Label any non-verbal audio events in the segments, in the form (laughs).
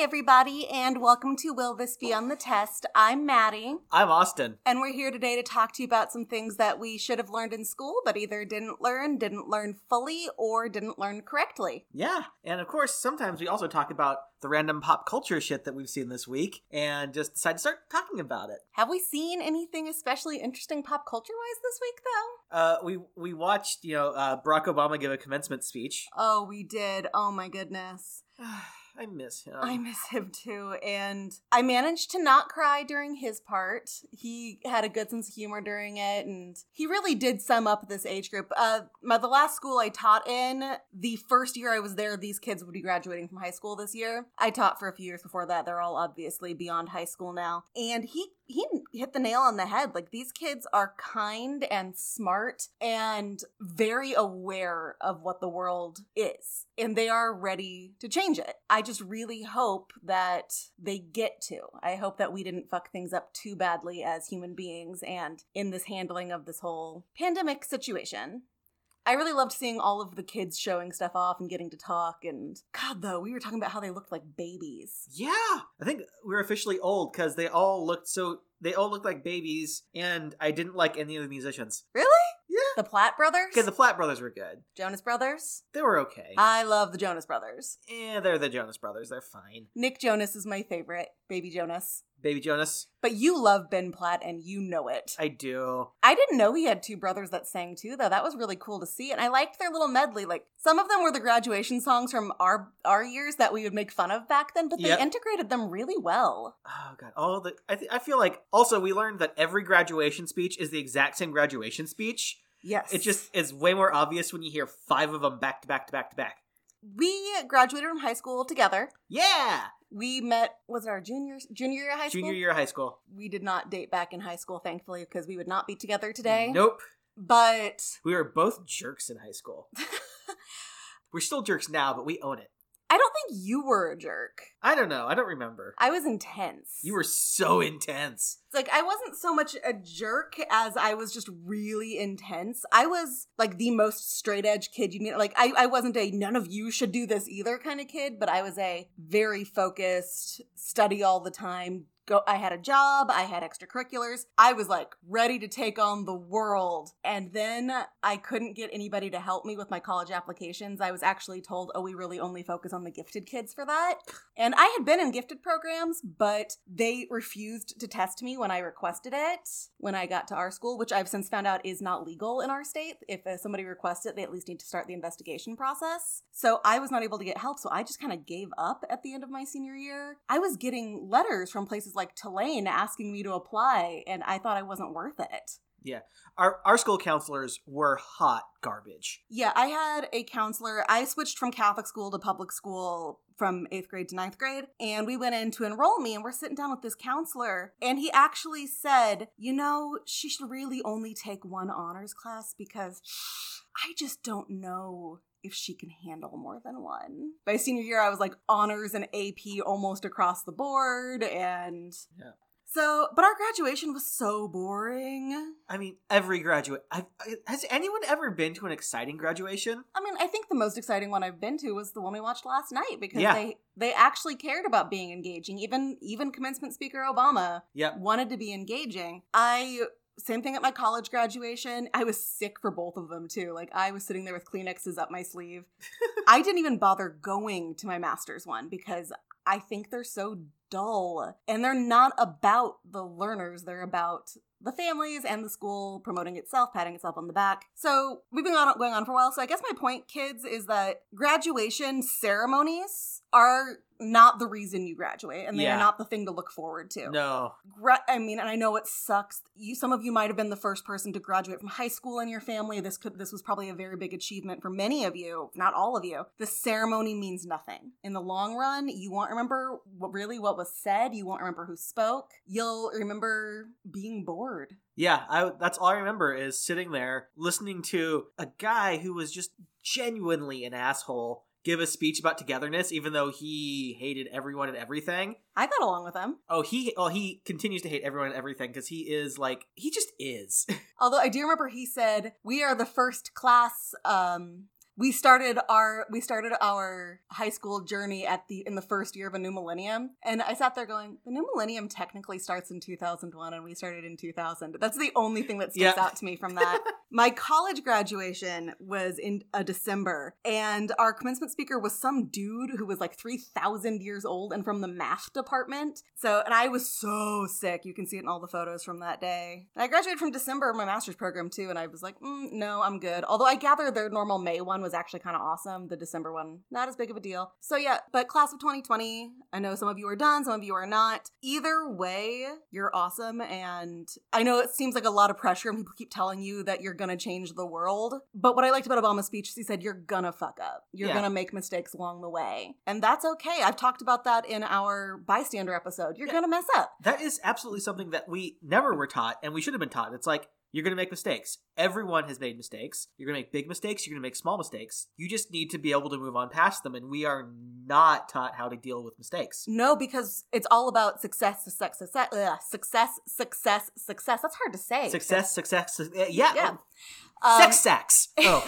everybody, and welcome to Will This Be on the Test? I'm Maddie, I'm Austin. and we're here today to talk to you about some things that we should have learned in school, but either didn't learn, didn't learn fully, or didn't learn correctly. Yeah, and of course, sometimes we also talk about the random pop culture shit that we've seen this week and just decide to start talking about it. Have we seen anything especially interesting pop culture wise this week, though? Uh, we we watched, you know, uh, Barack Obama give a commencement speech. Oh, we did. Oh my goodness. (sighs) (sighs) (sighs) I miss him. I miss him too. And I managed to not cry during his part. He had a good sense of humor during it. And he really did sum up this age group. Uh, my, the last school I taught in, the first year I was there, these kids would be graduating from high school this year. I taught for a few years before that. They're all obviously beyond high school now. And he he hit the nail on the head. Like these kids are kind and smart and very aware of what the world is, and they are ready to change it. I just really hope that they get to. I hope that we didn't fuck things up too badly as human beings and in this handling of this whole pandemic situation. I really loved seeing all of the kids showing stuff off and getting to talk. And God, though, we were talking about how they looked like babies. Yeah, I think we're officially old because they all looked so. They all looked like babies, and I didn't like any of the musicians. Really? Yeah. The Platt brothers? Okay, the Platt Brothers were good. Jonas Brothers? They were okay. I love the Jonas Brothers. yeah, they're the Jonas Brothers. They're fine. Nick Jonas is my favorite, baby Jonas. Baby Jonas, But you love Ben Platt and you know it. I do. I didn't know he had two brothers that sang too, though. That was really cool to see. And I liked their little medley. Like some of them were the graduation songs from our our years that we would make fun of back then, but they Yep. integrated them really well. Oh god, all the I, th- I feel like also we learned that every graduation speech is the exact same graduation speech. Yes. It just is way more obvious when you hear five of them back to back to back to back. we graduated from high school together. Yeah, We met was it our junior junior year of high school? junior year of high school. We did not date back in high school, thankfully, because we would not be together today. Nope, But we were both jerks in high school. (laughs) we're still jerks now, but we own it. I don't think you were a jerk. I don't know. I don't remember. I was intense. You were so intense. It's like I wasn't so much a jerk as I was just really intense. I was like the most straight edge kid you meet. Like I, I wasn't a none of you should do this either kind of kid, but I was a very focused, study all the time. Go I had a job, I had extracurriculars. I was like ready to take on the world. And then I couldn't get anybody to help me with my college applications. I was actually told, "Oh, we really only focus on the gifted kids for that." And I had been in gifted programs, but they refused to test me when I requested it when I got to our school, which I've since found out is not legal in our state. If uh, somebody requests it, they at least need to start the investigation process. So I was not able to get help, so I just kind of gave up at the end of my senior year. I was getting letters from places like Tulane asking me to apply, and I thought I wasn't worth it. Yeah. Our our school counselors were hot garbage. Yeah, I had a counselor. I switched from Catholic school to public school from eighth grade to ninth grade, and we went in to enroll me, and we're sitting down with this counselor, and he actually said, You know, she should really only take one honors class because I just don't know if she can handle more than one. By senior year, I was like honors and AP almost across the board, and. Yeah. So, but our graduation was so boring. I mean, every graduate. I, I, has anyone ever been to an exciting graduation? I mean, I think the most exciting one I've been to was the one we watched last night because Yeah. they they actually cared about being engaging. Even even commencement speaker Obama Yep. wanted to be engaging. I same thing at my college graduation. I was sick for both of them too. Like I was sitting there with Kleenexes up my sleeve. (laughs) I didn't even bother going to my master's one because I think they're so dull and they're not about the learners. They're about the families and the school promoting itself, patting itself on the back. So we've been on, going on for a while. So I guess my point, kids, is that graduation ceremonies are not the reason you graduate, and they Yeah. are not the thing to look forward to. No. Gra- I mean, and I know it sucks. You, some of you might have been the first person to graduate from high school in your family. This could, this was probably a very big achievement for many of you, not all of you. The ceremony means nothing in the long run. You won't remember what really what was said. You won't remember who spoke. You'll remember being bored. Yeah, I, that's all I remember is sitting there listening to a guy who was just genuinely an asshole give a speech about togetherness, even though he hated everyone and everything. I got along with them. Oh, he oh he continues to hate everyone and everything because he is like he just is. (laughs) Although I do remember he said, "We are the first class um we started our we started our high school journey at the in the first year of a new millennium, and I sat there going, the new millennium technically starts in 2001, and we started in 2000. That's the only thing that sticks Yeah. out to me from that. (laughs) My college graduation was in a December, and our commencement speaker was some dude who was like 3,000 years old and from the math department. So, and I was so sick. You can see it in all the photos from that day. And I graduated from December my master's program too, and I was like, mm, no, I'm good. Although I gather their normal May one was actually kind of awesome. The December one, not as big of a deal. So, yeah, but class of 2020, I know some of you are done, some of you are not. Either way, you're awesome. And I know it seems like a lot of pressure, and people keep telling you that you're going to change the world. But what I liked about Obama's speech is he said, you're going to fuck up. You're Yeah. going to make mistakes along the way. And that's okay. I've talked about that in our bystander episode. You're Yeah. going to mess up. That is absolutely something that we never were taught, and we should have been taught. It's like, you're going to make mistakes. Everyone has made mistakes. You're going to make big mistakes. You're going to make small mistakes. You just need to be able to move on past them, and we are not taught how to deal with mistakes. No, because it's all about success, success, success, ugh, success, success, success. That's hard to say. Success, success, su- yeah. Yeah. Um, Sex sacks. Oh,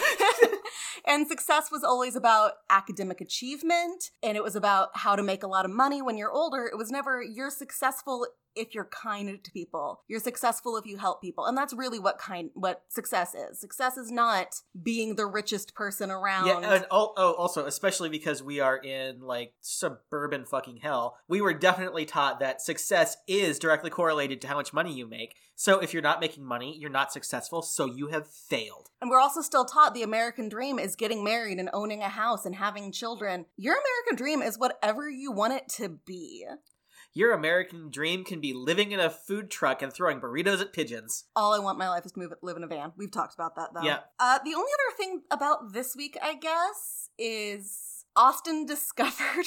(laughs) and success was always about academic achievement and it was about how to make a lot of money when you're older. It was never you're successful if you're kind to people. You're successful if you help people. And that's really what kind what success is. Success is not being the richest person around. yeah. And oh, also, especially because we are in like suburban fucking hell, we were definitely taught that success is directly correlated to how much money you make. So if you're not making money, you're not successful. So you have failed. And we're also still taught the American dream is getting married and owning a house and having children. Your American dream is whatever you want it to be. Your American dream can be living in a food truck and throwing burritos at pigeons. All I want my life is to move, live in a van. We've talked about that though. Yeah. Uh, the only other thing about this week, I guess, is Austin (laughs) discovered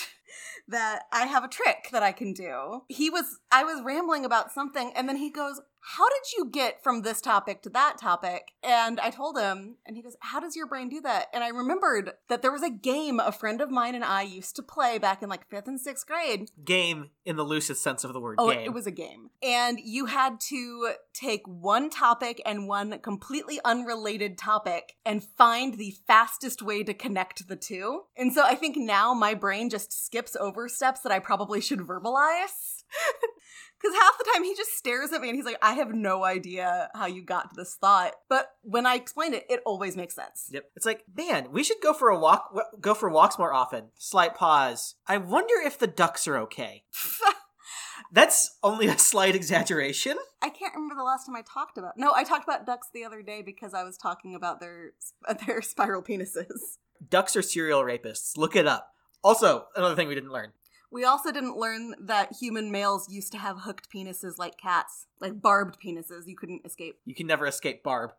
that I have a trick that I can do. He was, I was rambling about something, and then he goes, How did you get from this topic to that topic? And I told him, and he goes, How does your brain do that? And I remembered that there was a game a friend of mine and I used to play back in like fifth and sixth grade Game in the loosest sense of the word Oh, game. it was a game. And you had to take one topic and one completely unrelated topic and find the fastest way to connect the two. And so I think now my brain just skips over steps that I probably should verbalize. (laughs) Because half the time he just stares at me and he's like, I have no idea how you got to this thought. But when I explain it, it always makes sense. Yep. It's like, man, we should go for a walk. w- Go for walks more often. Slight pause. I wonder if the ducks are okay. (laughs) That's only a slight exaggeration. I can't remember the last time I talked about. No, I talked about ducks the other day because I was talking about their (laughs) their spiral penises. Ducks are serial rapists. Look it up. Also, another thing we didn't learn. We also didn't learn that human males used to have hooked penises like cats, like barbed penises. You couldn't escape. You can never escape Barb.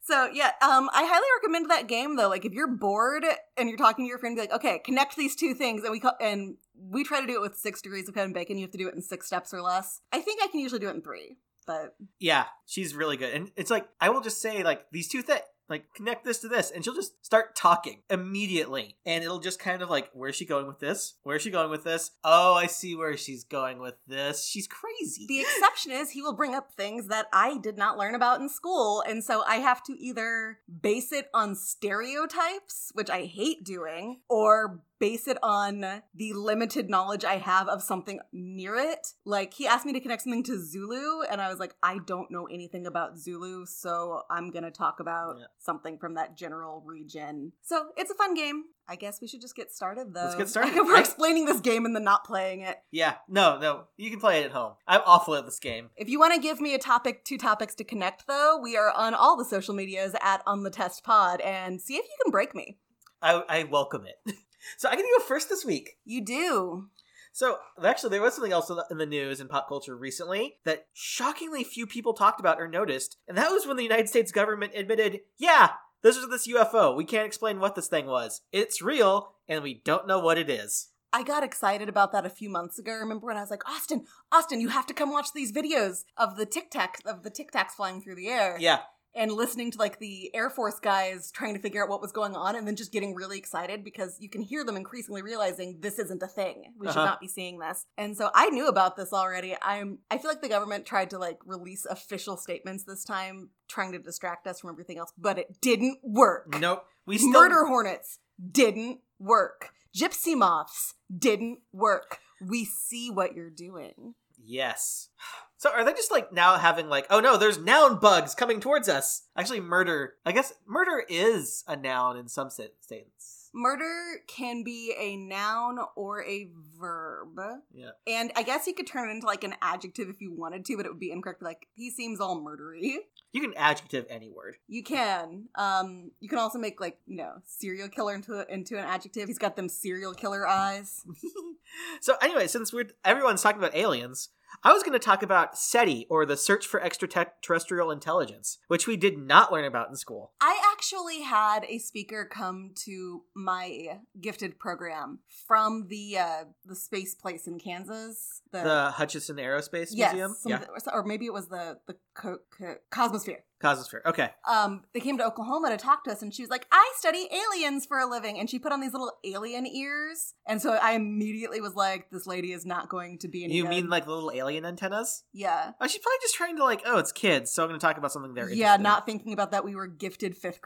So yeah, um, I highly recommend that game though. Like if you're bored and you're talking to your friend, be like, okay, connect these two things, and we co- and we try to do it with six degrees of Kevin Bacon. You have to do it in six steps or less. I think I can usually do it in three, but Yeah, she's really good. And it's like, I will just say, like, these two things, like, connect this to this, and she'll just start talking immediately. And it'll just kind of like, where's she going with this? Where's she going with this? Oh, I see where she's going with this. She's crazy. The exception is he will bring up things that I did not learn about in school. And so I have to either base it on stereotypes, which I hate doing, or base it on the limited knowledge I have of something near it. Like he asked me to connect something to Zulu, and I was like, I don't know anything about Zulu, so I'm gonna talk about Yeah. something from that general region. So it's a fun game. I guess we should just get started though. Let's get (laughs) started. We're explaining this game and then not playing it. yeah, no, no, you can play it at home. I'm awful at this game. If you want to give me a topic, two topics to connect, though, we are on all the social medias at On the Test Pod and see if you can break me. I, I welcome it. (laughs) so I get to go first this week. You do. So, actually, there was something else in the- news and pop culture recently that shockingly few people talked about or noticed, and that was when the United States government admitted, yeah, this was this UFO. We can't explain what this thing was. It's real, and we don't know what it is. I got excited about that a few months ago. Remember when I was like, Austin, Austin, you have to come watch these videos of the Tic Tac of the Tic Tacs flying through the air. Yeah, and listening to like the Air Force guys trying to figure out what was going on and then just getting really excited because you can hear them increasingly realizing this isn't a thing. We should Uh-huh. not be seeing this. And so I knew about this already. I'm I feel like the government tried to like release official statements this time trying to distract us from everything else, but it didn't work. Nope. We still Murder hornets didn't work. Gypsy moths didn't work. We see what you're doing. Yes. So are they just like now having like, oh no, there's noun bugs coming towards us? Actually, murder. I guess murder is a noun in some states. Murder can be a noun or a verb. Yeah. And I guess you could turn it into like an adjective if you wanted to, but it would be incorrect. Like, he seems all murdery. You can adjective any word. You can. Um, you can also make like, you know, serial killer into into an adjective. He's got them serial killer eyes. (laughs) so anyway, since we're everyone's talking about aliens, I was going to talk about SETI or the Search for Extraterrestrial Intelligence, which we did not learn about in school. I actually had a speaker come to my gifted program from the uh the space place in Kansas. The Hutchinson Aerospace yes, Museum. Yeah. or maybe it was the the co- co- Cosmosphere. Cosmosphere. Okay. um, they came to Oklahoma to talk to us, and she was like, "I study aliens for a living," and she put on these little alien ears, and so I immediately was like, "This lady is not going to be any." You good." mean like the little alien antennas? yeah, Oh, she's probably just trying to like, oh, it's kids, so I'm going to talk about something they're yeah, interested in. not thinking about that. We were gifted fifth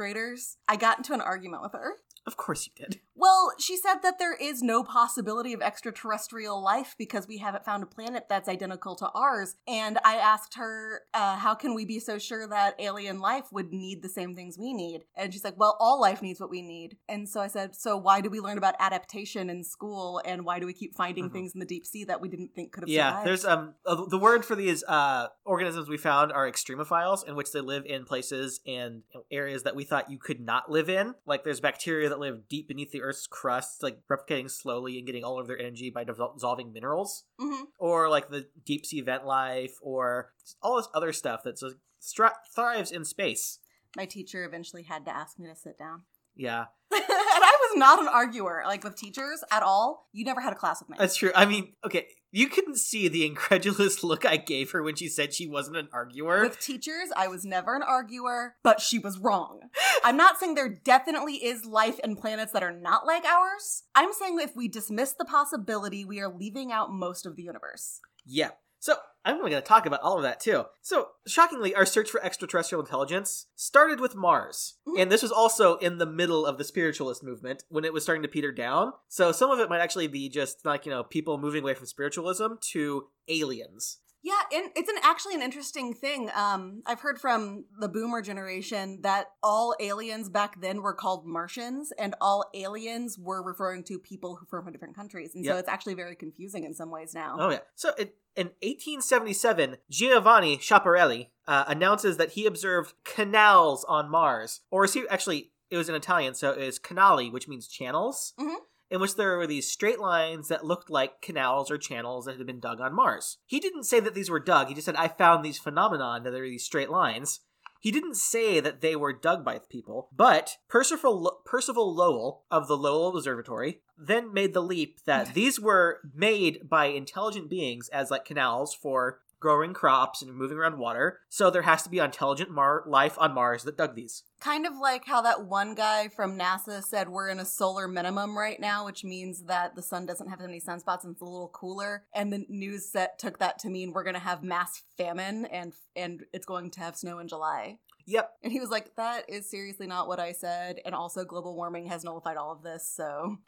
I got into an argument with her. Of course you did. Well, she said that there is no possibility of extraterrestrial life because we haven't found a planet that's identical to ours. And I asked her, uh, how can we be so sure that alien life would need the same things we need? And she's like, well, all life needs what we need. And so I said, so why do we learn about adaptation in school? And why do we keep finding Mhm. things in the deep sea that we didn't think could have survived?" Yeah, survived? there's um uh, the word for these uh organisms we found are extremophiles, in which they live in places and areas that we thought you could not live in. Like there's bacteria that live deep beneath the Earth's crust, like replicating slowly and getting all of their energy by dissolving minerals, Mhm. or like the deep sea vent life, or all this other stuff that stra- thrives in space. My teacher eventually had to ask me to sit down. Yeah, (laughs) and I was not an arguer, like with teachers at all. You never had a class with me. that's true. I mean, okay, you couldn't see the incredulous (laughs) look I gave her when she said she wasn't an arguer. With teachers, I was never an arguer, but she was wrong. I'm not saying there definitely is life and planets that are not like ours. I'm saying if we dismiss the possibility, we are leaving out most of the universe. Yeah. So I'm going to talk about all of that too. So shockingly, our search for extraterrestrial intelligence started with Mars, and this was also in the middle of the spiritualist movement when it was starting to peter down. So some of it might actually be just like you know people moving away from spiritualism to aliens. Yeah, and it's an actually an interesting thing. Um, I've heard from the boomer generation that all aliens back then were called Martians, and all aliens were referring to people from different countries, and so it's actually very confusing in some ways now. Oh yeah. So it, in 1877, Giovanni Schiaparelli uh, announces that he observed canals on Mars, or is he actually? It was in Italian, so it was canali, which means channels. Mhm. In which there were these straight lines that looked like canals or channels that had been dug on Mars. He didn't say that these were dug. He just said, "I found these phenomenon that there are these straight lines." He didn't say that they were dug by people, but Percival, Percival Lowell of the Lowell Observatory then made the leap that (laughs) these were made by intelligent beings as like canals for growing crops and moving around water. So there has to be intelligent Mar- life on Mars that dug these. Kind of like how that one guy from NASA said we're in a solar minimum right now, which means that the sun doesn't have as many sunspots and it's a little cooler. And the news set took that to mean we're going to have mass famine and and it's going to have snow in July. Yep. And he was like, "That is seriously not what I said." And also, global warming has nullified all of this. So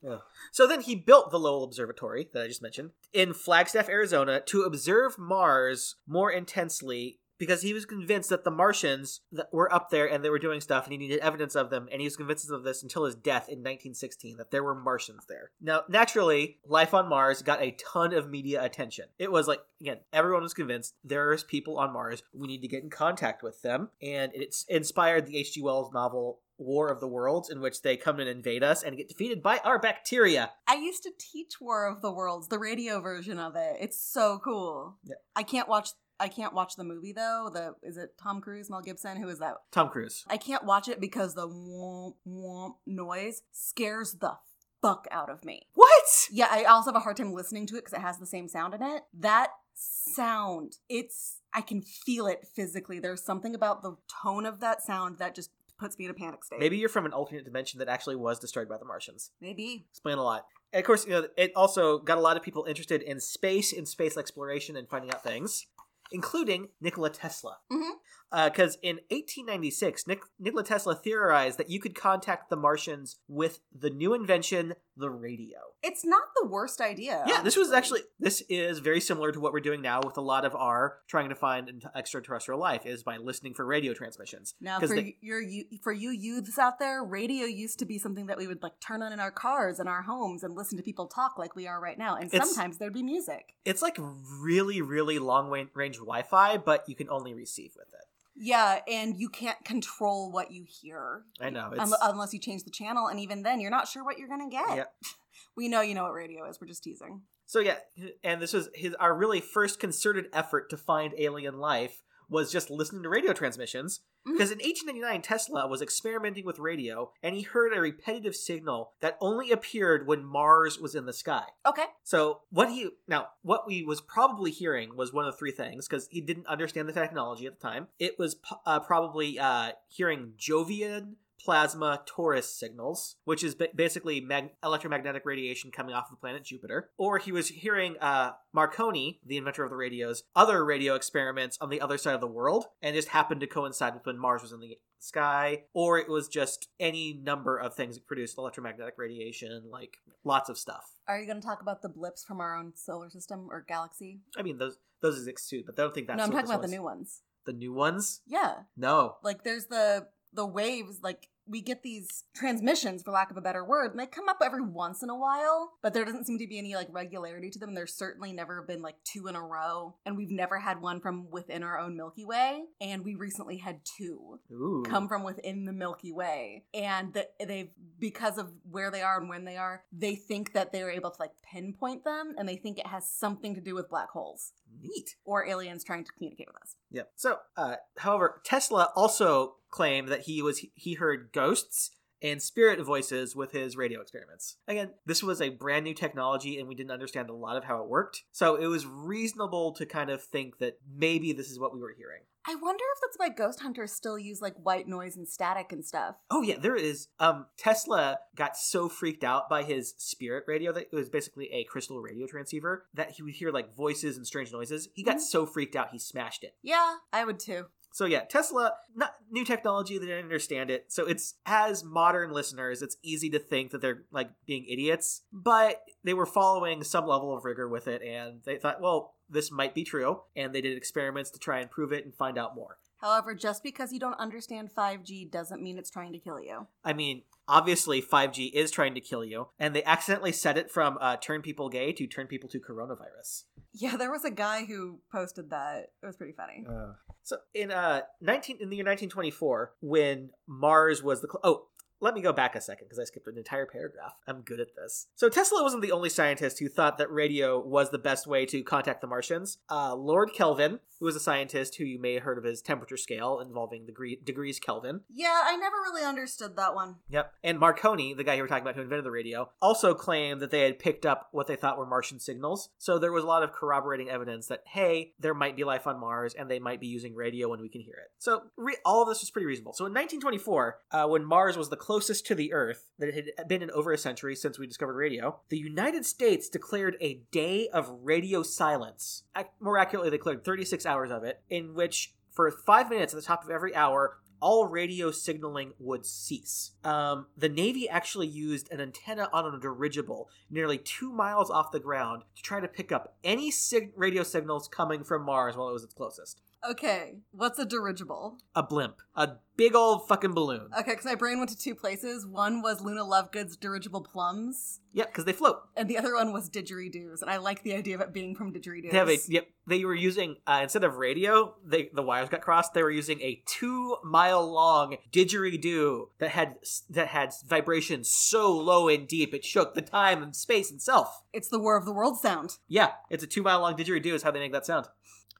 So then he built the Lowell Observatory that I just mentioned in Flagstaff, Arizona to observe Mars more intensely because he was convinced that the Martians were up there and they were doing stuff and he needed evidence of them and he was convinced of this until his death in 1916 that there were Martians there. Now, naturally, life on Mars got a ton of media attention. It was like again, everyone was convinced there's people on Mars. We need to get in contact with them and it's inspired the H.G. Wells novel War of the Worlds, in which they come and invade us and get defeated by our bacteria. I used to teach War of the Worlds, the radio version of it. It's so cool. Yeah. I can't watch. I can't watch the movie though. The is it Tom Cruise, Mel Gibson? Who is that? Tom Cruise. I can't watch it because the womp womp noise scares the fuck out of me. What? Yeah, I also have a hard time listening to it because it has the same sound in it. That sound, it's, I can feel it physically. There's something about the tone of that sound that just puts me in a panic state. Maybe you're from an alternate dimension that actually was destroyed by the Martians. Maybe. Explain a lot. And of course, you know, it also got a lot of people interested in space, in space exploration, and finding out things, including Nikola Tesla. Mhm. Uh, because in 1896, Nik- Nikola Tesla theorized that you could contact the Martians with the new invention, the radio. It's not the worst idea. Yeah, this was actually this is very similar to what we're doing now with a lot of our trying to find extraterrestrial life is by listening for radio transmissions. Now, for they- your you, for you youths out there, radio used to be something that we would like turn on in our cars and our homes and listen to people talk like we are right now. And sometimes there'd be music. it's like really, really long range Wi-Fi, but you can only receive with it. Yeah, and you can't control what you hear. I know. It's, unless you change the channel, and even then, you're not sure what you're gonna get. Yeah. (laughs) We know you know what radio is. We're just teasing. So yeah, and this was his our really first concerted effort to find alien life was just listening to radio transmissions. Mhm. Because in 1899, Tesla was experimenting with radio, and he heard a repetitive signal that only appeared when Mars was in the sky. Okay. So what he now what we was probably hearing was one of three things because he didn't understand the technology at the time. It was uh, probably uh, hearing Jovian plasma torus signals, which is basically mag- electromagnetic radiation coming off of the planet Jupiter, or he was hearing uh, Marconi, the inventor of the radios, other radio experiments on the other side of the world, and just happened to coincide with when Mars was in the sky, or it was just any number of things that produced electromagnetic radiation, like lots of stuff. Are you going to talk about the blips from our own solar system or galaxy? I mean, those those exist too, but I don't think that's. no, I'm talking about the new ones. The new ones? Yeah, No. like there's the the waves. Like we get these transmissions, for lack of a better word, and they come up every once in a while, but there doesn't seem to be any like regularity to them. There's certainly never been like two in a row, and we've never had one from within our own Milky Way, and we recently had two. Ooh. come from within the Milky Way, and that they've because of where they are and when they are, they think that they're able to like pinpoint them, and they think it has something to do with black holes Neat. or aliens trying to communicate with us. Yeah. So, uh, however, Tesla also claimed that he was he heard ghosts and spirit voices with his radio experiments. Again, this was a brand new technology and we didn't understand a lot of how it worked. So, it was reasonable to kind of think that maybe this is what we were hearing. I wonder if that's why ghost hunters still use like white noise and static and stuff. Oh yeah, there is. Um, Tesla got so freaked out by his spirit radio that it was basically a crystal radio transceiver that he would hear like voices and strange noises. He got Mhm. so freaked out he smashed it. Yeah, I would too. So yeah, Tesla, not new technology, they didn't understand it. So it's as modern listeners, it's easy to think that they're like being idiots, but they were following some level of rigor with it and they thought, well, this might be true, and they did experiments to try and prove it and find out more. However, just because you don't understand 5G doesn't mean it's trying to kill you. I mean, obviously 5G is trying to kill you, and they accidentally set it from uh, turn people gay to turn people to coronavirus. Yeah, there was a guy who posted that. It was pretty funny. So in uh 19 in the year 1924, when Mars was the cl- oh. Let me go back a second because I skipped an entire paragraph. I'm good at this. So Tesla wasn't the only scientist who thought that radio was the best way to contact the Martians. Uh, Lord Kelvin, who was a scientist who you may have heard of his temperature scale involving degree, degrees Kelvin. Yeah, I never really understood that one. Yep. And Marconi, the guy you were talking about who invented the radio, also claimed that they had picked up what they thought were Martian signals. So there was a lot of corroborating evidence that, hey, there might be life on Mars and they might be using radio and we can hear it. So re- all of this was pretty reasonable. So in 1924, uh, when Mars was the closest to the Earth that it had been in over a century since we discovered radio, the United States declared a day of radio silence. More accurately, they declared 36 hours of it, in which for five minutes at the top of every hour, all radio signaling would cease. Um, the Navy actually used an antenna on a dirigible nearly two miles off the ground to try to pick up any sig- radio signals coming from Mars while it was its closest. Okay, what's a dirigible? A blimp. A big old fucking balloon. Okay, because my brain went to two places. One was Luna Lovegood's dirigible plums, Yep, because they float. and the other one was didgeridoos. And I like the idea of it being from didgeridoos. They have a yep. They were using uh, instead of radio, they the wires got crossed. They were using a two mile long didgeridoo that had that had vibrations so low and deep it shook the time and space itself. It's the War of the World sound. Yeah, it's a two mile long didgeridoo is how they make that sound.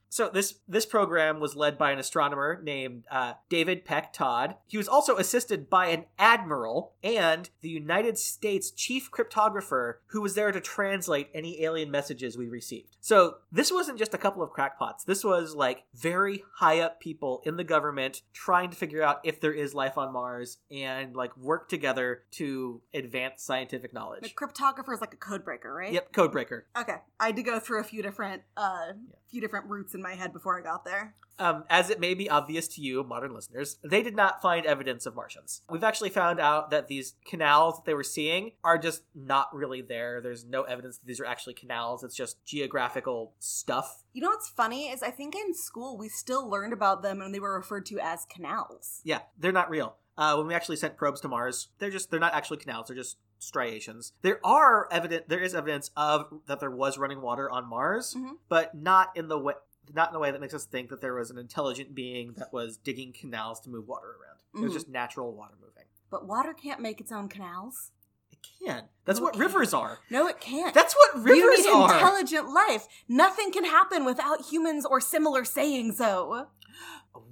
So this this program was led by an astronomer named uh, David Peck Todd. He was also assisted by an admiral and the United States chief cryptographer who was there to translate any alien messages we received. So this wasn't just a couple of crackpots. This was like very high up people in the government trying to figure out if there is life on Mars and like work together to advance scientific knowledge. The cryptographer is like a codebreaker, right? Yep, codebreaker. Okay. I had to go through a few different uh few different routes in my head before I got there. Um, as it may be obvious to you, modern listeners, they did not find evidence of Martians. We've actually found out that these canals that they were seeing are just not really there. There's no evidence that these are actually canals. It's just geographical stuff. You know what's funny is I think in school we still learned about them and they were referred to as canals. Yeah, they're not real. Uh, when we actually sent probes to Mars, they're just they're not actually canals. They're just striations. There are evident there is evidence of that there was running water on Mars, Mhm. but not in the way not in a way that makes us think that there was an intelligent being that was digging canals to move water around. It was Mhm. just natural water moving. But water can't make its own canals. It can. That's No, what it can't. rivers are. No, it can't. That's what you rivers need are. intelligent life. Nothing can happen without humans or similar saying so.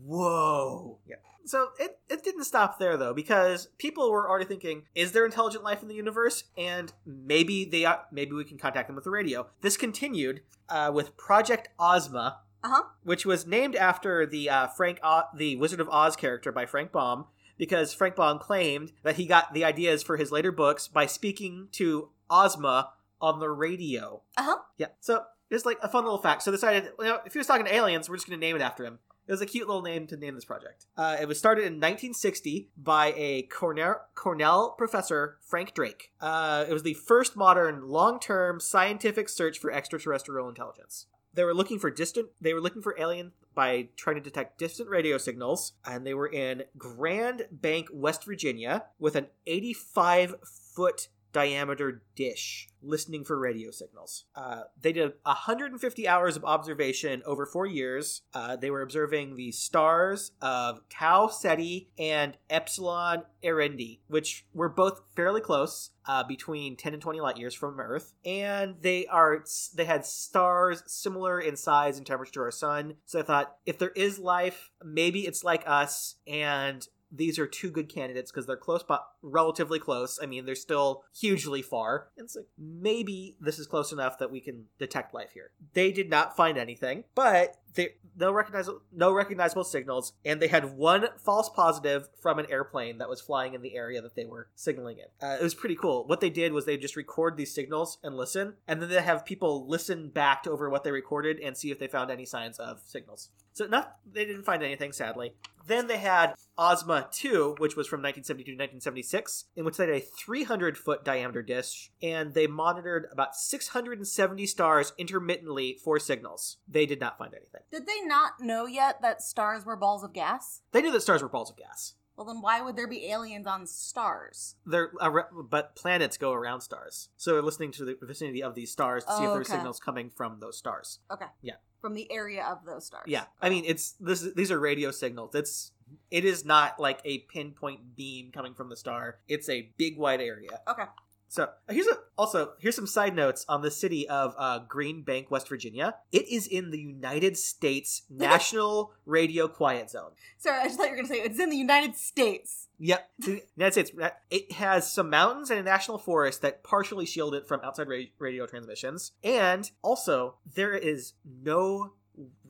Whoa. Yeah. So it, it didn't stop there though, because people were already thinking, is there intelligent life in the universe? And maybe they are, maybe we can contact them with the radio. This continued uh, with Project Ozma, Uh-huh. which was named after the uh, Frank o- the Wizard of Oz character by Frank Baum, because Frank Baum claimed that he got the ideas for his later books by speaking to Ozma on the radio. Uh-huh. Yeah. So it's like a fun little fact. So decided, you know, if he was talking to aliens, we're just going to name it after him. It was a cute little name to name this project. Uh, it was started in 1960 by a Cornell, Cornell professor, Frank Drake. Uh, it was the first modern, long-term scientific search for extraterrestrial intelligence. They were looking for distant. They were looking for alien by trying to detect distant radio signals, and they were in Green Bank, West Virginia, with an 85 foot diameter dish listening for radio signals. Uh, they did 150 hours of observation over four years. Uh, they were observing the stars of Tau Ceti and Epsilon Eridani, which were both fairly close, uh, between 10 and 20 light years from Earth. And they are they had stars similar in size and temperature to our sun. So I thought if there is life, maybe it's like us, and these are two good candidates because they're close, but relatively close. I mean, they're still hugely far. And it's like maybe this is close enough that we can detect life here. They did not find anything, but they no recognizable no recognizable signals, and they had one false positive from an airplane that was flying in the area that they were signaling in. Uh, it was pretty cool. What they did was they just record these signals and listen, and then they have people listen back to over what they recorded and see if they found any signs of signals. So not they didn't find anything, sadly. Then they had Ozma 2, which was from 1972 to 1976, in which they had a 300 foot diameter dish, and they monitored about 670 stars intermittently for signals. They did not find anything. Did they not know yet that stars were balls of gas? They knew that stars were balls of gas. Well, then why would there be aliens on stars? They're uh, but planets go around stars, so they're listening to the vicinity of these stars to see if Oh, there's okay. signals coming from those stars. Okay. Yeah. From the area of those stars. Yeah, I oh. mean it's this. These are radio signals. It's it is not like a pinpoint beam coming from the star. It's a big wide area. Okay. So here's a, also here's some side notes on the city of uh, Green Bank, West Virginia. It is in the United States (laughs) National Radio Quiet Zone. Sorry, I just thought you were going to say it's in the United States. Yep, the United States. It has some mountains and a national forest that partially shield it from outside ra- radio transmissions, and also there is no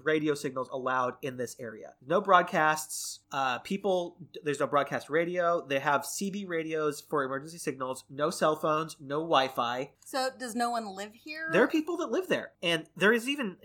radio signals allowed in this area. No broadcasts. Uh, people, there's no broadcast radio. They have CB radios for emergency signals. No cell phones. No Wi-Fi. So does no one live here? There are people that live there, and there is even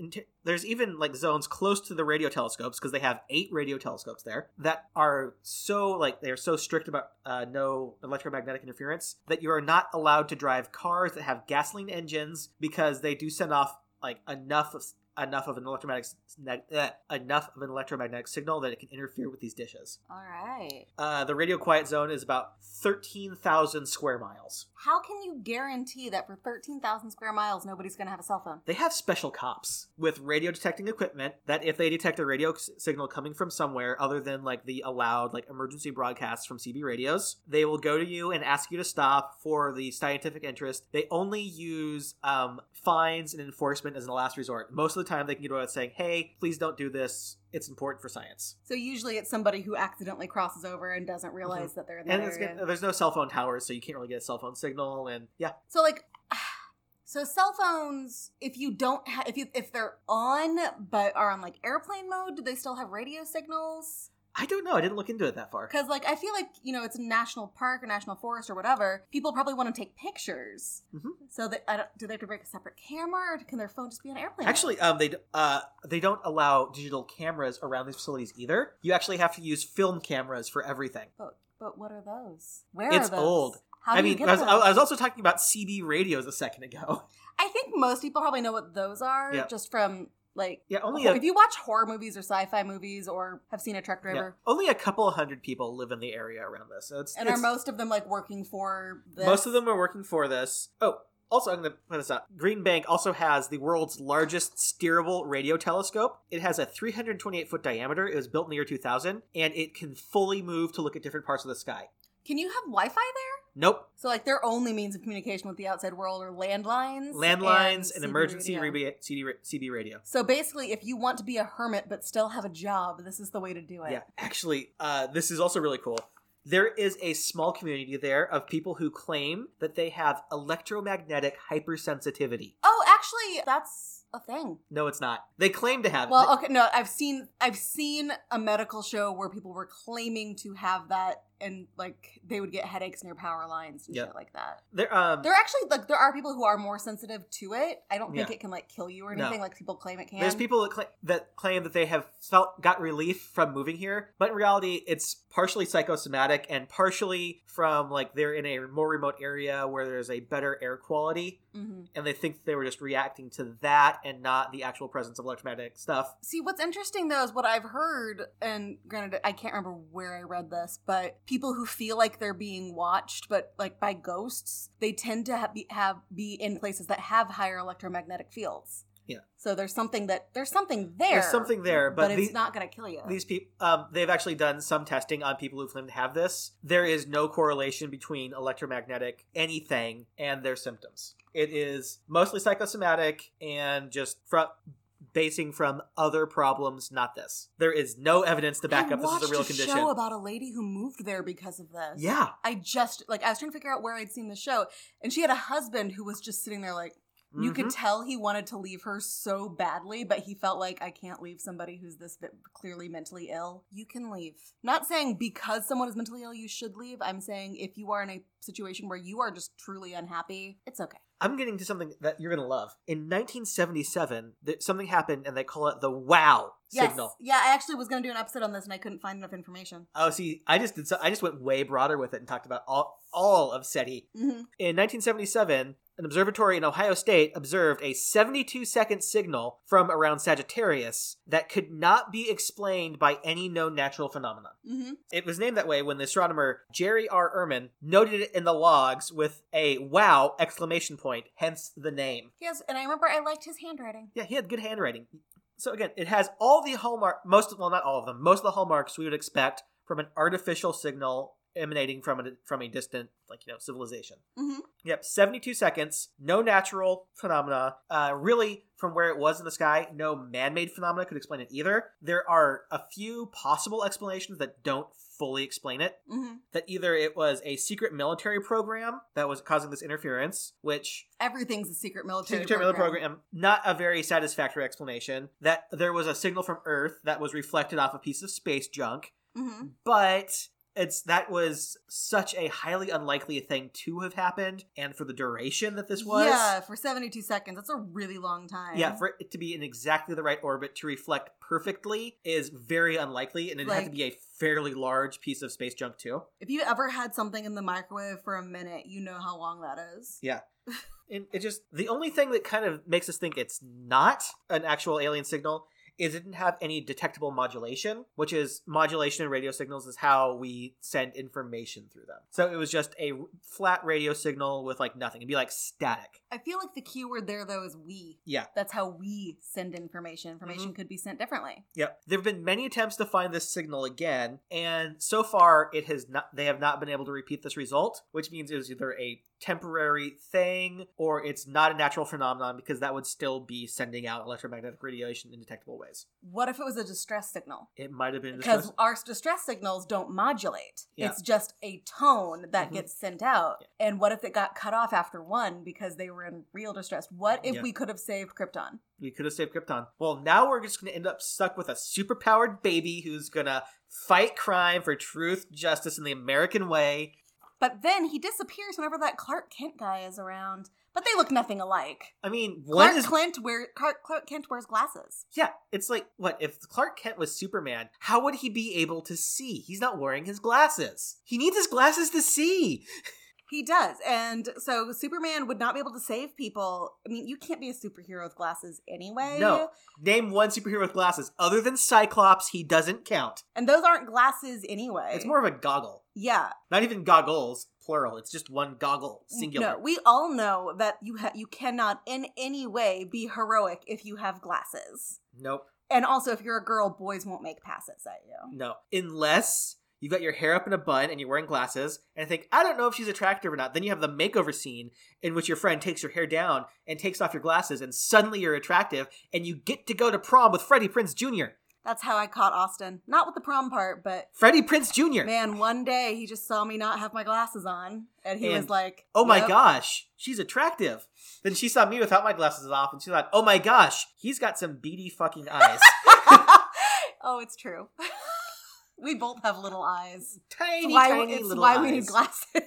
there's even like zones close to the radio telescopes because they have eight radio telescopes there that are so like they are so strict about uh, no electromagnetic interference that you are not allowed to drive cars that have gasoline engines because they do send off like enough of enough of an electromagnetic uh, enough of an electromagnetic signal that it can interfere with these dishes. All right. Uh, the radio quiet zone is about thirteen thousand square miles. How can you guarantee that for 13,000 square miles nobody's going to have a cell phone? They have special cops with radio detecting equipment that if they detect a radio s- signal coming from somewhere other than like the allowed like emergency broadcasts from CB radios, they will go to you and ask you to stop for the scientific interest. They only use um, fines and enforcement as a last resort. Most of of the time they can get away with saying, "Hey, please don't do this. It's important for science." So usually it's somebody who accidentally crosses over and doesn't mm-hmm. realize that they're in that And area. good- there's no cell phone towers, so you can't really get a cell phone signal. And yeah, So like (sighs) so cell phones if you don't ha- if you if they're on but are on like airplane mode, do they still have radio signals? I don't know. I didn't look into it that far. Cuz like I feel like, you know, it's a national park or national forest or whatever. People probably want to take pictures. Mhm. So that I don't, do they have to break a separate camera or can their phone just be on airplane? Actually, um, they uh they don't allow digital cameras around these facilities either. You actually have to use film cameras for everything. but, but what are those? Where It's are those? old. How do I you mean, I was. I was also talking about CB radios a second ago. I think most people probably know what those are Yeah. just from like Yeah, only a, if you watch horror movies or sci-fi movies or have seen a truck yeah, driver. only a couple hundred people live in the area around this. So it's, And it's- are most of them like working for this? most of them are working for this. Oh, also, I'm going to point this out. Green Bank also has the world's largest steerable radio telescope. It has a 328 foot diameter. It was built in the year 2000, and it can fully move to look at different parts of the sky. Can you have Wi-Fi there? Nope. So like their only means of communication with the outside world are landlines, Landlines and, CB emergency radio. CD, ra- CB radio. So basically, if you want to be a hermit but still have a job, this is the way to do it. Yeah, actually, uh, this is also really cool. There is a small community there of people who claim that they have electromagnetic hypersensitivity. Oh, actually, that's a thing. No, it's not. They claim to have. Well, okay, no, I've seen I've seen a medical show where people were claiming to have that, and like they would get headaches near power lines and Yeah. shit like that. There, um, There actually like there are people who are more sensitive to it. I don't think Yeah. it can like kill you or No. anything like people claim it can. There's people that, cla that claim that they have felt got relief from moving here, but in reality, it's partially psychosomatic and partially from like they're in a more remote area where there's a better air quality, Mhm. and they think they were just reacting to that and not the actual presence of electromagnetic stuff. See, what's interesting though is what I've heard, and granted, I can't remember where I read this, but people who feel like they're being watched, but like by ghosts, they tend to have be, have be in places that have higher electromagnetic fields. Yeah. So there's something that there's something there. There's something there, but, but, it's not going to kill you. these people um, they've actually done some testing on people who claim to have this there is no correlation between electromagnetic anything and their symptoms it is mostly psychosomatic and just from basing from other problems not this there is no evidence to back I up this is a real a condition show about a lady who moved there because of this. yeah I just like I was trying to figure out where I'd seen the show, and she had a husband who was just sitting there like you could Mhm. tell he wanted to leave her so badly, but he felt like I can't leave somebody who's this bit clearly mentally ill. You can leave. Not saying because someone is mentally ill you should leave. I'm saying if you are in a situation where you are just truly unhappy, it's okay. I'm getting to something that you're gonna love in 1977 th- something happened and they call it the wow signal Yes. Yeah, I actually was going to do an episode on this and I couldn't find enough information. oh see i just did so i just went way broader with it and talked about all all of seti Mm-hmm. In 1977, an observatory in Ohio State observed a 72 second signal from around Sagittarius that could not be explained by any known natural phenomenon. Mm-hmm. It was named that way when the astronomer Jerry R. Ehman noted it in the logs with a wow exclamation point, hence the name. Yes, and I remember I liked his handwriting. Yeah, he had good handwriting. So again, it has all the hallmark most of well not all of them, most of the hallmarks we would expect from an artificial signal emanating from a from a distant like you know civilization. Mm-hmm. Yep, 72 seconds, no natural phenomena. Uh, really, from where it was in the sky, no man made phenomena could explain it either. There are a few possible explanations that don't fully explain it. Mm-hmm. That either it was a secret military program that was causing this interference, which Everything's a secret military, secret military program, not a very satisfactory explanation. That there was a signal from Earth that was reflected off a piece of space junk, Mm-hmm. but it's that was such a highly unlikely thing to have happened and for the duration that this was Yeah, for 72 seconds. That's a really long time. yeah for it to be in exactly the right orbit to reflect perfectly is very unlikely and it had to be a fairly large piece of space junk too If you ever had something in the microwave for a minute, you know how long that is. yeah (laughs) and it just the only thing that kind of makes us think it's not an actual alien signal is it didn't have any detectable modulation, which is modulation in radio signals is how we send information through them. So it was just a flat radio signal with like nothing. It'd be like static. I feel like the key word there, though, is we. Yeah. That's how we send information. Information Mhm. could be sent differently. Yep. There have been many attempts to find this signal again, and so far it has not they have not been able to repeat this result, which means it was either a temporary thing or it's not a natural phenomenon because that would still be sending out electromagnetic radiation in detectable ways. What if it was a distress signal? It might have been Because distress- our distress signals don't modulate. Yeah. It's just a tone that Mhm. gets sent out. And what if it got cut off after one because they were in real distress? What if Yeah. we could have saved Krypton? we could have saved Krypton. Well, now we're just going to end up stuck with a superpowered baby who's going to fight crime for truth, justice, in the American way. But then he disappears whenever that Clark Kent guy is around. But they look nothing alike. I mean, Clark is Kent wear Clark, Clark Kent wears glasses. Yeah, it's like what if Clark Kent was Superman? How would he be able to see? He's not wearing his glasses. He needs his glasses to see. (laughs) He does. And so Superman would not be able to save people. I mean, you can't be a superhero with glasses anyway. No. Name one superhero with glasses other than Cyclops. He doesn't count. And those aren't glasses anyway. It's more of a goggle. Yeah. Not even goggles, plural. It's just one goggle, singular. No, we all know that you ha- you cannot in any way be heroic if you have glasses. Nope. And also, if you're a girl, boys won't make passes at you. No. Unless you've got your hair up in a bun and you're wearing glasses and I think, I don't know if she's attractive or not. Then you have the makeover scene in which your friend takes your hair down and takes off your glasses and suddenly you're attractive and you get to go to prom with Freddie Prinze Jr. That's how I caught Austin. Not with the prom part, but Freddie Prinze Jr. man, one day he just saw me not have my glasses on, and he And, was like, Oh my gosh, she's attractive. Then she saw me without my glasses off and she thought, oh my gosh, he's got some beady fucking eyes. (laughs) oh, it's true. (laughs) we both have little eyes. tiny, It's why, tiny it's little why eyes. we need glasses.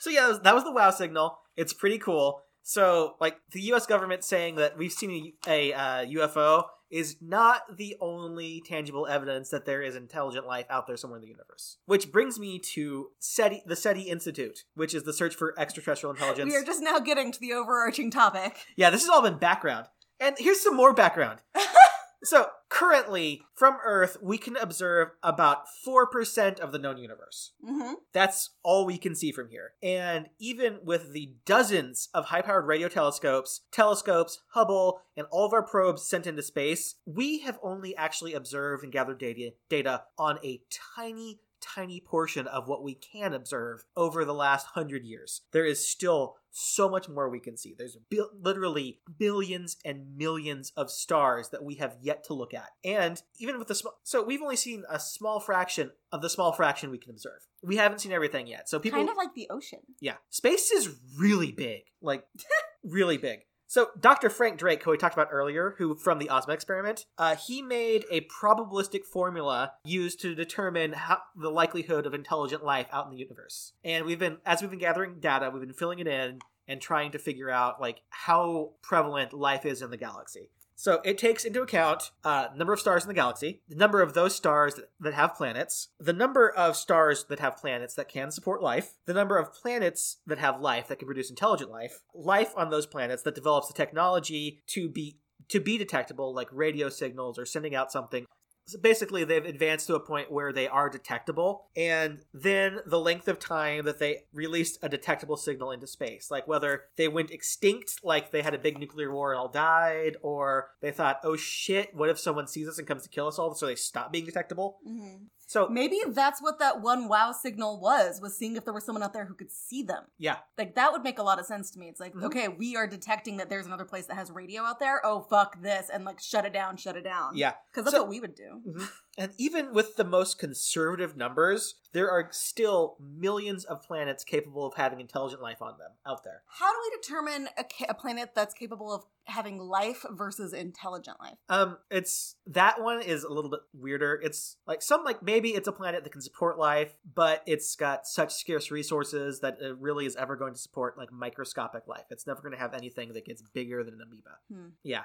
So yeah, that was, that was the wow signal. It's pretty cool. So like the U.S. government saying that we've seen a, a uh, UFO is not the only tangible evidence that there is intelligent life out there somewhere in the universe. Which brings me to SETI, the SETI Institute, which is the search for extraterrestrial intelligence. we are just now getting to the overarching topic. Yeah, this has all been background. And here's some more background. (laughs) so, currently, from Earth, we can observe about 4% of the known universe. hmm That's all we can see from here. And even with the dozens of high powered radio telescopes, telescopes, Hubble, and all of our probes sent into space, we have only actually observed and gathered data, data on a tiny, tiny portion of what we can observe over the last hundred years. There is still so much more we can see. There's bil- literally billions and millions of stars that we have yet to look at. And even with the small, so we've only seen a small fraction of the small fraction we can observe. We haven't seen everything yet. So people Kind of like the ocean. yeah. Space is really big. Like, (laughs) really big. So, Dr. Frank Drake, who we talked about earlier, who from the Ozma experiment, uh, he made a probabilistic formula used to determine how, the likelihood of intelligent life out in the universe. And we've been, as we've been gathering data, we've been filling it in and trying to figure out like how prevalent life is in the galaxy. So it takes into account uh, number of stars in the galaxy, the number of those stars that, have planets, the number of stars that have planets that can support life, the number of planets that have life that can produce intelligent life, life on those planets that develops the technology to be to be detectable, like radio signals or sending out something. So basically, they've advanced to a point where they are detectable, and then the length of time that they released a detectable signal into space, like whether they went extinct, like they had a big nuclear war and all died, or they thought, oh shit, what if someone sees us and comes to kill us all, so they stop being detectable? hmm So, Maybe that's what that one wow signal was, was seeing if there was someone out there who could see them. yeah, Like that would make a lot of sense to me. It's like, Mhm. okay, we are detecting that there's another place that has radio out there. Oh fuck this and like shut it down, shut it down. yeah. Because that's So- what we would do. Mhm. And even with the most conservative numbers, there are still millions of planets capable of having intelligent life on them out there. How do we determine a, ca- a planet that's capable of having life versus intelligent life? Um, it's that one is a little bit weirder. It's like some like maybe it's a planet that can support life, but it's got such scarce resources that it really is ever going to support like microscopic life. It's never going to have anything that gets bigger than an amoeba. Hmm. Yeah,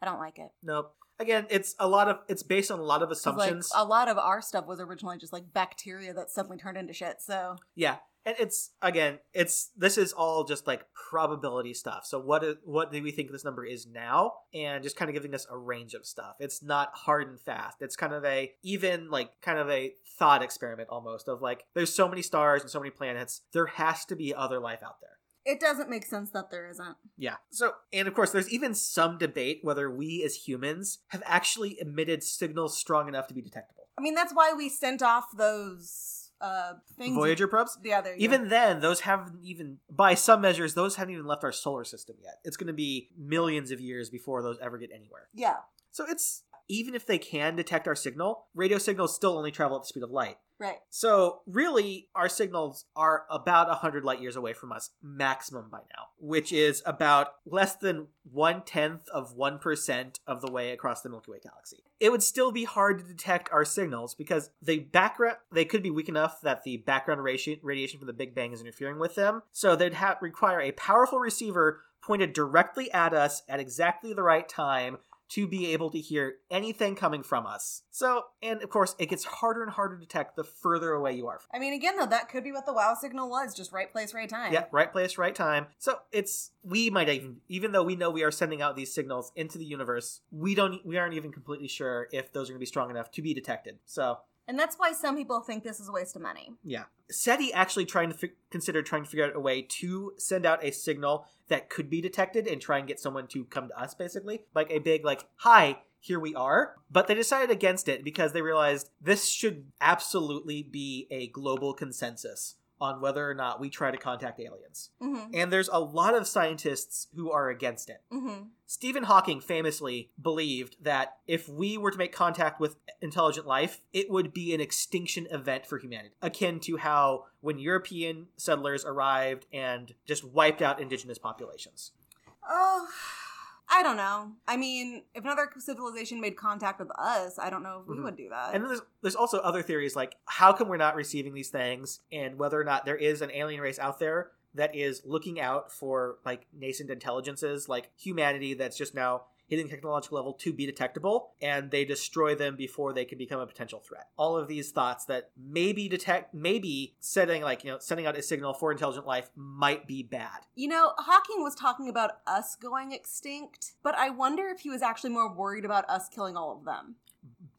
I don't like it. nope. Again, it's a lot of it's based on a lot of 'Cause, Like assumptions. a lot of our stuff was originally just like bacteria that suddenly turned into shit. So Yeah, and it's again, it's this is all just like probability stuff. So what is, what do we think this number is now, and just kind of giving us a range of stuff. It's not hard and fast. It's kind of a even like kind of a thought experiment almost of like there's so many stars and so many planets. There has to be other life out there. It doesn't make sense that there isn't. Yeah. So, and of course, there's even some debate whether we as humans have actually emitted signals strong enough to be detectable. I mean, that's why we sent off those uh things. Voyager probes. Yeah, there Even go. then, those haven't even, by some measures, those haven't even left our solar system yet. It's going to be millions of years before those ever get anywhere. Yeah. So it's even if they can detect our signal, radio signals still only travel at the speed of light. Right. So really, our signals are about 100 light years away from us, maximum by now, which is about less than one tenth of 1% of the way across the Milky Way galaxy. It would still be hard to detect our signals because the background, they could be weak enough that the background radi- radiation from the Big Bang is interfering with them. So they'd have require a powerful receiver pointed directly at us at exactly the right time to be able to hear anything coming from us. So, and of course, it gets harder and harder to detect the further away you are. I mean, again, though, that could be what the WoW signal was just right place, right time. Yeah, right place, right time. So it's we might even even though we know we are sending out these signals into the universe, we don't we aren't even completely sure if those are going to be strong enough to be detected. So And that's why some people think this is a waste of money. yeah, SETI actually trying to consider trying to figure out a way to send out a signal that could be detected and try and get someone to come to us, basically like a big like hi. Here we are. But they decided against it because they realized this should absolutely be a global consensus on whether or not we try to contact aliens. Mm-hmm. And there's a lot of scientists who are against it. Mm-hmm. Stephen Hawking famously believed that if we were to make contact with intelligent life, it would be an extinction event for humanity, akin to how when European settlers arrived and just wiped out indigenous populations. Oh, I don't know. I mean, if another civilization made contact with us, I don't know if we Mhm. would do that. And then there's, there's also other theories like how come we're not receiving these things and whether or not there is an alien race out there that is looking out for like nascent intelligences like humanity that's just now hitting technological level to be detectable and they destroy them before they can become a potential threat all of these thoughts that maybe detect maybe setting like you know sending out a signal for intelligent life might be bad you know, Hawking was talking about us going extinct, but I wonder if he was actually more worried about us killing all of them.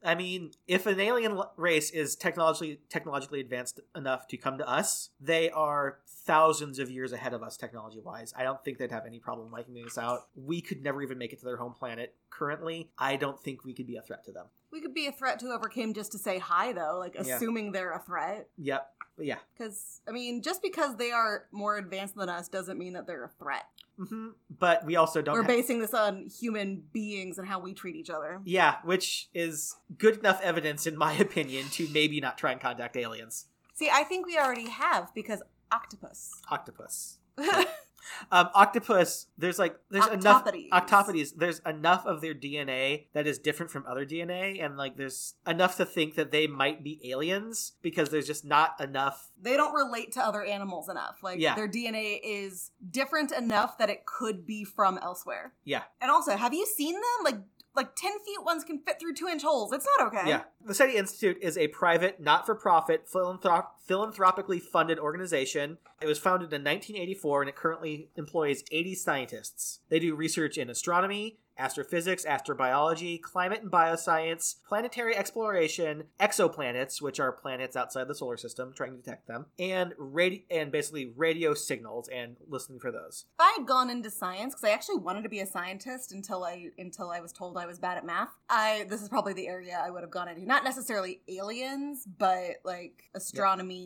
I mean, if an alien race is technologically technologically advanced enough to come to us, they are thousands of years ahead of us technology wise. I don't think they'd have any problem wiping us out. We could never even make it to their home planet currently. I don't think we could be a threat to them. We could be a threat to whoever came just to say hi, though, like Yeah. assuming they're a threat. Yep. Yeah. Because, I mean, just because they are more advanced than us doesn't mean that they're a threat. Hmm But we also don't. We're basing this on human beings and how we treat each other. yeah, which is good enough evidence, in my (laughs) opinion, to maybe not try and contact aliens. See, I think we already have because octopus. Octopus. (laughs) Um, octopus. There's like there's enough Octopodes. octopodes. There's enough of their DNA that is different from other DNA, and like there's enough to think that they might be aliens because there's just not enough. they don't relate to other animals enough. Like Yeah. their DNA is different enough that it could be from elsewhere. Yeah, And also, have you seen them? Like like ten feet ones can fit through two inch holes. It's not okay. yeah. The SETI Institute is a private, not-for-profit, philanthrop- philanthropically funded organization. It was founded in 1984, and it currently employs 80 scientists. They do research in astronomy, astrophysics, astrobiology, climate and bioscience, planetary exploration, exoplanets, which are planets outside the solar system, trying to detect them, and radi- and basically radio signals and listening for those. If I had gone into science, because I actually wanted to be a scientist until I until I was told I was bad at math, I this is probably the area I would have gone into. Not necessarily aliens, but like astronomy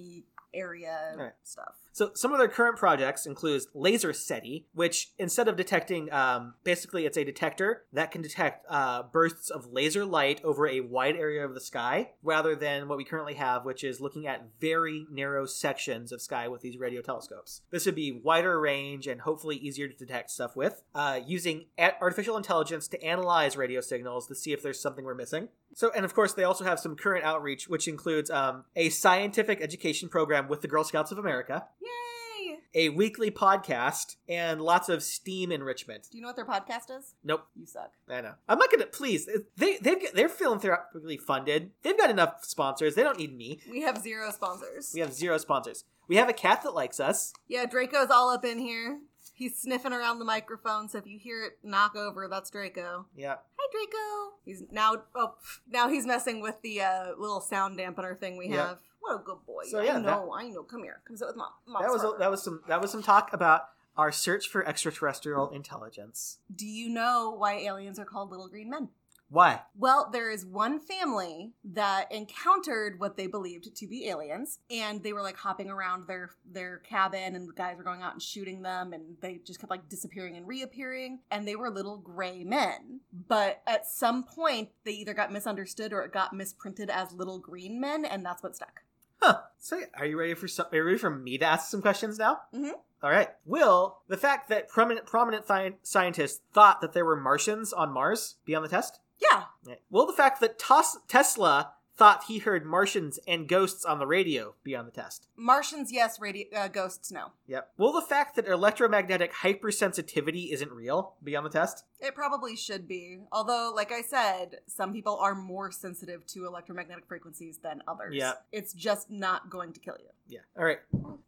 area Right. stuff. So some of their current projects includes Laser SETI, which instead of detecting, um, basically it's a detector that can detect uh, bursts of laser light over a wide area of the sky, rather than what we currently have, which is looking at very narrow sections of sky with these radio telescopes. This would be wider range and hopefully easier to detect stuff with, uh, using artificial intelligence to analyze radio signals to see if there's something we're missing. So, and of course, they also have some current outreach, which includes um, a scientific education program with the Girl Scouts of America Yay! a weekly podcast, and lots of Steam enrichment. Do you know what their podcast is? Nope, You suck. I know. I'm not gonna. Please, they they they're philanthropically funded. They've got enough sponsors. They don't need me. We have zero sponsors. We have zero sponsors. We have a cat that likes us. Yeah, Draco's all up in here. He's sniffing around the microphone, so if you hear it knock over, that's Draco. Yeah. Hi, Draco. He's now oh now he's messing with the uh, little sound dampener thing we Yeah. have. What a good boy. So, yeah, I know, I know. Come here. Come sit with mom. Mom's That was a, that was some that was some talk about our search for extraterrestrial intelligence. Do you know why aliens are called little green men? Why? Well, there is one family that encountered what they believed to be aliens, and they were like hopping around their their cabin, and the guys were going out and shooting them, and they just kept like disappearing and reappearing, and they were little gray men. But at some point, they either got misunderstood or it got misprinted as little green men, and that's what stuck. Huh. So, are you ready for some? Are you ready for me to ask some questions now? Mhm. All right. Will the fact that prominent prominent thi- scientists thought that there were Martians on Mars be on the test? Yeah, Yeah. Will the fact that Tos- Tesla thought he heard Martians and ghosts on the radio be on the test? Martians, yes. Radio uh, ghosts, no. Yep. Will the fact that electromagnetic hypersensitivity isn't real be on the test? It probably should be. Although, like I said, some people are more sensitive to electromagnetic frequencies than others. Yeah. It's just not going to kill you. Yeah. All right.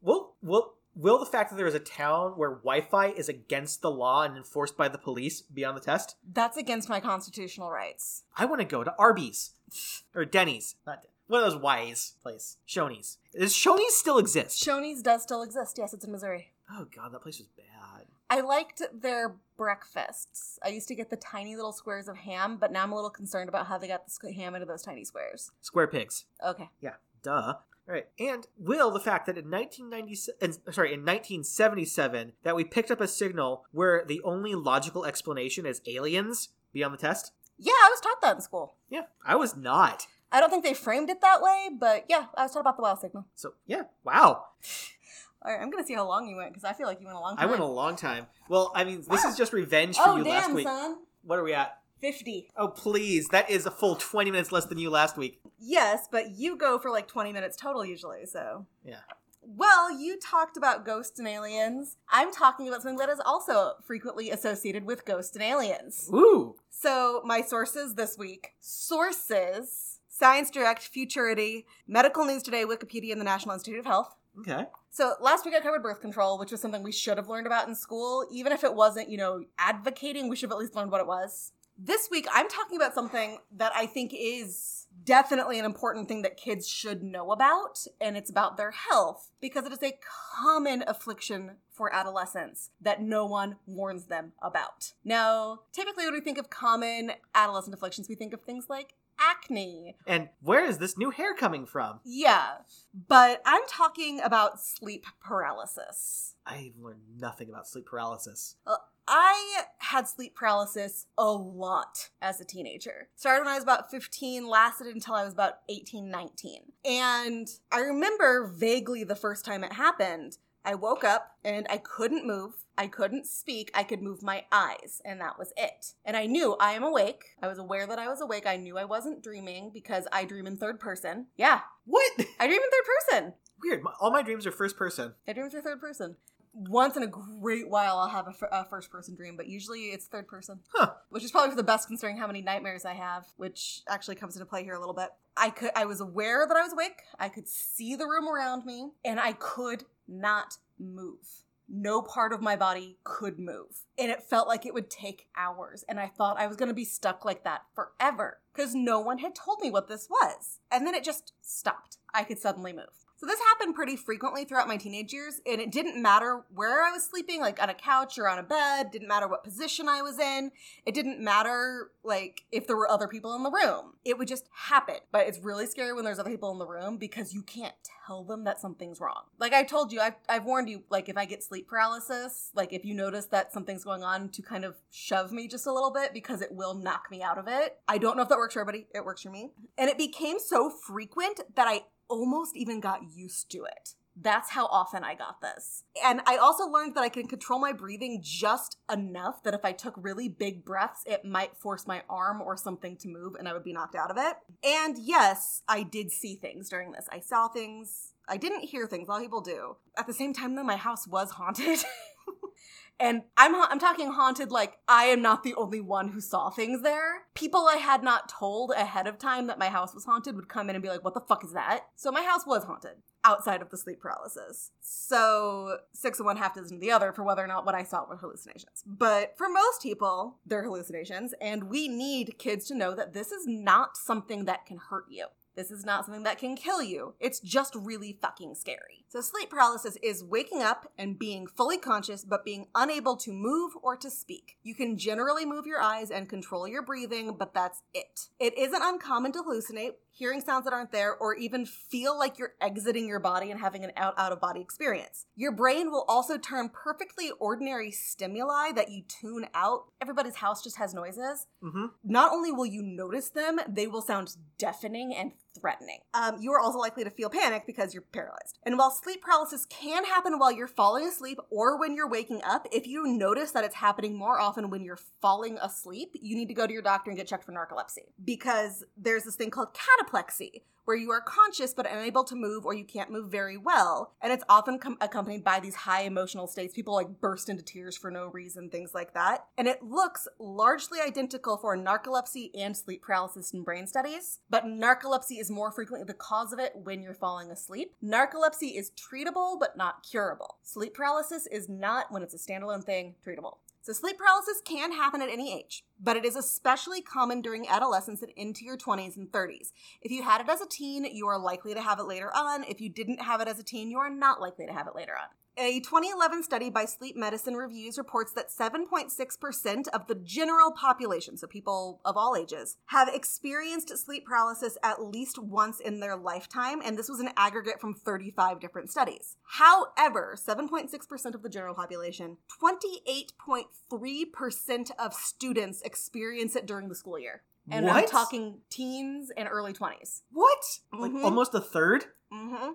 Will will will the fact that there is a town where Wi-Fi is against the law and enforced by the police be on the test? That's against my constitutional rights. I want to go to Arby's or Denny's, not Den- one of those Y's place. Shoney's. Does Shoney's still exist? Shoney's does still exist. Yes, it's in Missouri. oh god, that place was bad. I liked their breakfasts. I used to get the tiny little squares of ham, but now I'm a little concerned about how they got the ham into those tiny squares. Square pigs. Okay. Yeah, duh. All right. And will the fact that in 1997, sorry, in 1977, that we picked up a signal where the only logical explanation is aliens be on the test? Yeah, I was taught that in school. Yeah, I was not. I don't think they framed it that way, but yeah, I was taught about the wow signal. So yeah, wow. (sighs) All right, I'm gonna see how long you went because I feel like you went a long time. I went a long time. Well, I mean, this is just revenge for oh you last damn, week. son. What are we at? Fifty. Oh please, that is a full 20 minutes less than you last week. Yes, but you go for like 20 minutes total usually, so. Yeah. Well, you talked about ghosts and aliens. I'm talking about something that is also frequently associated with ghosts and aliens. Ooh. So, my sources this week sources Science Direct, Futurity, Medical News Today, Wikipedia, and the National Institute of Health. Okay. So last week I covered birth control, which was something we should have learned about in school. Even if it wasn't, you know, advocating, we should have at least learned what it was. This week I'm talking about something that I think is definitely an important thing that kids should know about, and it's about their health because it is a common affliction for adolescents that no one warns them about. Now, typically when we think of common adolescent afflictions, we think of things like acne, And where is this new hair coming from? yeah, but I'm talking about sleep paralysis. I've learned nothing about sleep paralysis. Uh, I had sleep paralysis a lot as a teenager. Started when I was about 15, lasted until I was about 18, 19. And I remember vaguely the first time it happened. I woke up and I couldn't move. I couldn't speak. I could move my eyes, and that was it. And I knew I am awake. I was aware that I was awake. I knew I wasn't dreaming because I dream in third person. Yeah, What? I dream in third person. Weird. My, all my dreams are first person. I dream through third person. Once in a great while, I'll have a, a first person dream, but usually it's third person. Huh. Which is probably for the best considering how many nightmares I have, which actually comes into play here a little bit. I could I was aware that I was awake. I could see the room around me, and I could not move. No part of my body could move. And it felt like it would take hours. And I thought I was going to be stuck like that forever because no one had told me what this was. And then it just stopped. I could suddenly move. So this happened pretty frequently throughout my teenage years, and it didn't matter where I was sleeping, like on a couch or on a bed, didn't matter what position I was in. It didn't matter like if there were other people in the room. It would just happen. But it's really scary when there's other people in the room because you can't tell them that something's wrong. Like I told you, I've, I've warned you, like if I get sleep paralysis, like if you notice that something's going on to kind of shove me just a little bit because it will knock me out of it. I don't know if that works for everybody. It works for me. And it became so frequent that I almost even got used to it. That's how often I got this. And I also learned that I can control my breathing just enough that if I took really big breaths, it might force my arm or something to move and I would be knocked out of it. And yes, I did see things during this. I saw things. I didn't hear things. A lot of people do. At the same time, though, my house was haunted. (laughs) And I'm I'm talking haunted like I am not the only one who saw things there. People I had not told ahead of time that my house was haunted would come in and be like, "What the fuck is that?" So my house was haunted outside of the sleep paralysis. So six of one, half dozen of the other for whether or not what I saw were hallucinations. But for most people, they're hallucinations, and we need kids to know that this is not something that can hurt you. This is not something that can kill you. It's just really fucking scary. So, sleep paralysis is waking up and being fully conscious, but being unable to move or to speak. You can generally move your eyes and control your breathing, but that's it. It isn't uncommon to hallucinate, hearing sounds that aren't there, or even feel like you're exiting your body and having an out out of body experience. Your brain will also turn perfectly ordinary stimuli that you tune out. Everybody's house just has noises. Mm-hmm. Not only will you notice them, they will sound deafening and threatening. Um, you are also likely to feel panic because you're paralyzed. And while sleep paralysis can happen while you're falling asleep or when you're waking up, if you notice that it's happening more often when you're falling asleep, you need to go to your doctor and get checked for narcolepsy because there's this thing called cataplexy where you are conscious but unable to move or you can't move very well. And it's often com- accompanied by these high emotional states. People like burst into tears for no reason, things like that. And it looks largely identical for narcolepsy and sleep paralysis in brain studies, but narcolepsy is more frequently the cause of it when you're falling asleep. Narcolepsy is treatable but not curable. Sleep paralysis is not, when it's a standalone thing, treatable. So, sleep paralysis can happen at any age, but it is especially common during adolescence and into your 20s and 30s. If you had it as a teen, you are likely to have it later on. If you didn't have it as a teen, you are not likely to have it later on. A 2011 study by Sleep Medicine Reviews reports that 7.6% of the general population, so people of all ages, have experienced sleep paralysis at least once in their lifetime, and this was an aggregate from 35 different studies. However, 7.6% of the general population, 28.3% of students experience it during the school year. And I'm talking teens and early 20s. What? Like Mhm. almost a third? hmm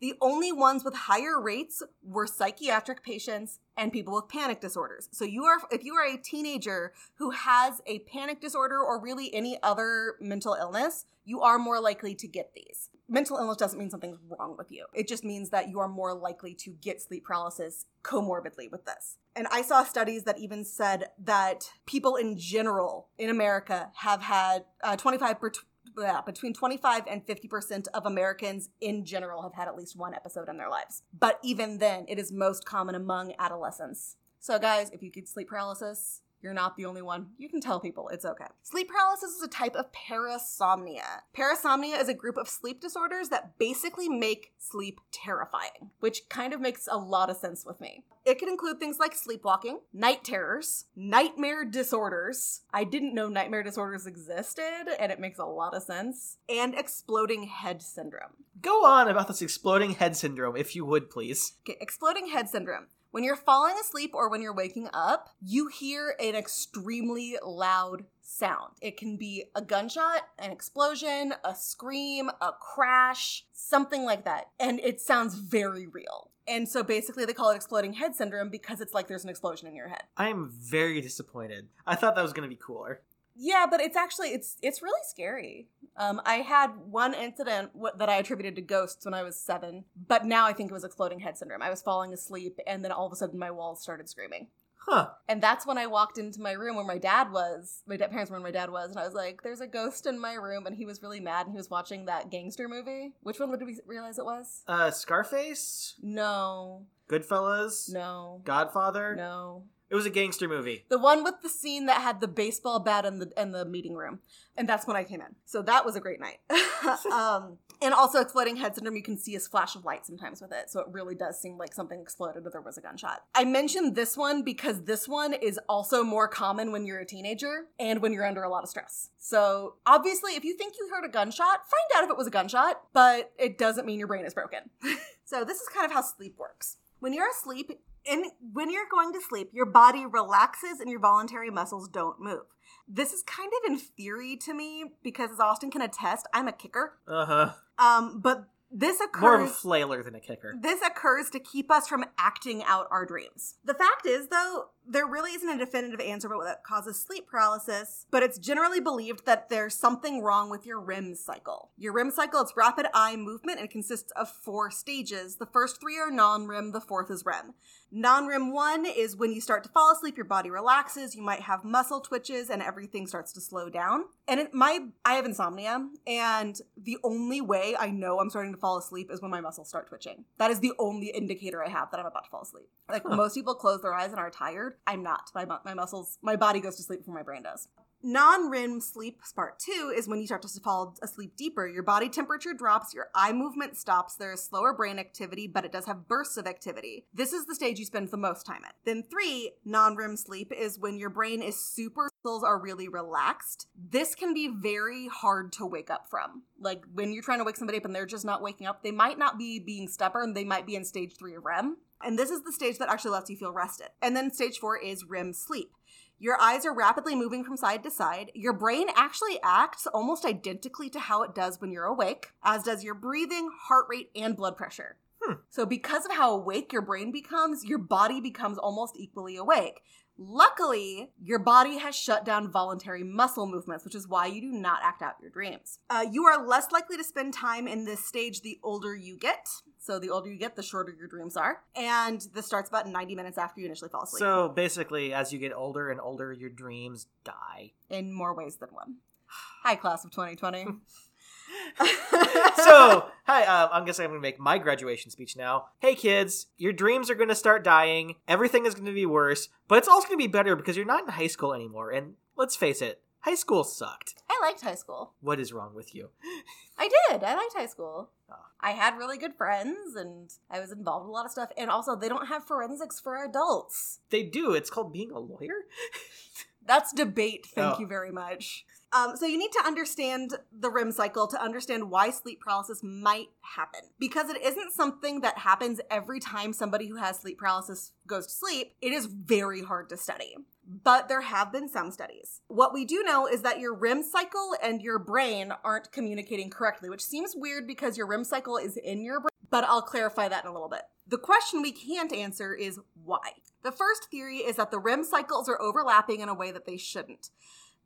The only ones with higher rates were psychiatric patients and people with panic disorders. So you are if you are a teenager who has a panic disorder or really any other mental illness, you are more likely to get these. Mental illness doesn't mean something's wrong with you. It just means that you are more likely to get sleep paralysis comorbidly with this. And I saw studies that even said that people in general in America have had uh, 25 per yeah, between 25 and 50% of Americans in general have had at least one episode in their lives. But even then, it is most common among adolescents. So, guys, if you get sleep paralysis, you're not the only one. You can tell people it's okay. Sleep paralysis is a type of parasomnia. Parasomnia is a group of sleep disorders that basically make sleep terrifying, which kind of makes a lot of sense with me. It can include things like sleepwalking, night terrors, nightmare disorders. I didn't know nightmare disorders existed, and it makes a lot of sense, and exploding head syndrome. Go on about this exploding head syndrome, if you would, please. Okay, exploding head syndrome. When you're falling asleep or when you're waking up, you hear an extremely loud sound. It can be a gunshot, an explosion, a scream, a crash, something like that. And it sounds very real. And so basically, they call it exploding head syndrome because it's like there's an explosion in your head. I am very disappointed. I thought that was going to be cooler. Yeah, but it's actually it's it's really scary. Um, I had one incident w- that I attributed to ghosts when I was seven, but now I think it was exploding head syndrome. I was falling asleep, and then all of a sudden my walls started screaming, Huh. and that's when I walked into my room where my dad was. My da- parents were where my dad was, and I was like, "There's a ghost in my room," and he was really mad, and he was watching that gangster movie. Which one did we realize it was? Uh, Scarface? No, Goodfellas? no, Godfather? no. It was a gangster movie. The one with the scene that had the baseball bat in the in the meeting room, and that's when I came in. So that was a great night. (laughs) um, and also exploding head syndrome, you can see a flash of light sometimes with it, so it really does seem like something exploded or there was a gunshot. I mentioned this one because this one is also more common when you're a teenager and when you're under a lot of stress. So obviously, if you think you heard a gunshot, find out if it was a gunshot, but it doesn't mean your brain is broken. (laughs) so this is kind of how sleep works. When you're asleep, and when you're going to sleep, your body relaxes and your voluntary muscles don't move. This is kind of in theory to me because, as Austin can attest, I'm a kicker. Uh huh. Um, but this occurs More of a flailer than a kicker. This occurs to keep us from acting out our dreams. The fact is, though, there really isn't a definitive answer about what causes sleep paralysis, but it's generally believed that there's something wrong with your REM cycle. Your REM cycle is rapid eye movement and it consists of four stages. The first three are non REM, the fourth is REM. Non REM 1 is when you start to fall asleep, your body relaxes, you might have muscle twitches, and everything starts to slow down. And it, my, I have insomnia, and the only way I know I'm starting to fall asleep is when my muscles start twitching. That is the only indicator I have that I'm about to fall asleep. Like Huh. most people close their eyes and are tired. I'm not. My, my muscles, my body goes to sleep before my brain does. Non REM sleep, part two, is when you start to fall asleep deeper. Your body temperature drops, your eye movement stops, there is slower brain activity, but it does have bursts of activity. This is the stage you spend the most time in. Then three, non REM sleep, is when your brain is super are really relaxed. This can be very hard to wake up from. Like when you're trying to wake somebody up and they're just not waking up, they might not be being stubborn, they might be in stage three of REM. And this is the stage that actually lets you feel rested. And then stage four is REM sleep. Your eyes are rapidly moving from side to side. Your brain actually acts almost identically to how it does when you're awake, as does your breathing, heart rate, and blood pressure. Hmm. So, because of how awake your brain becomes, your body becomes almost equally awake. Luckily, your body has shut down voluntary muscle movements, which is why you do not act out your dreams. Uh, you are less likely to spend time in this stage the older you get. So, the older you get, the shorter your dreams are. And this starts about 90 minutes after you initially fall asleep. So basically, as you get older and older, your dreams die. in more ways than one. Hi, class of 2020. (laughs) (laughs) so, hi, uh, I'm guessing I'm going to make my graduation speech now. Hey, kids, your dreams are going to start dying. Everything is going to be worse, but it's also going to be better because you're not in high school anymore. And let's face it, high school sucked. I liked high school. What is wrong with you? (gasps) I did. I liked high school. Oh. I had really good friends and I was involved in a lot of stuff. And also, they don't have forensics for adults. They do. It's called being a lawyer. (laughs) That's debate. Thank Oh. you very much. Um, so you need to understand the REM cycle to understand why sleep paralysis might happen. Because it isn't something that happens every time somebody who has sleep paralysis goes to sleep. It is very hard to study. But there have been some studies. What we do know is that your REM cycle and your brain aren't communicating correctly, which seems weird because your REM cycle is in your brain, but I'll clarify that in a little bit. The question we can't answer is why. The first theory is that the REM cycles are overlapping in a way that they shouldn't.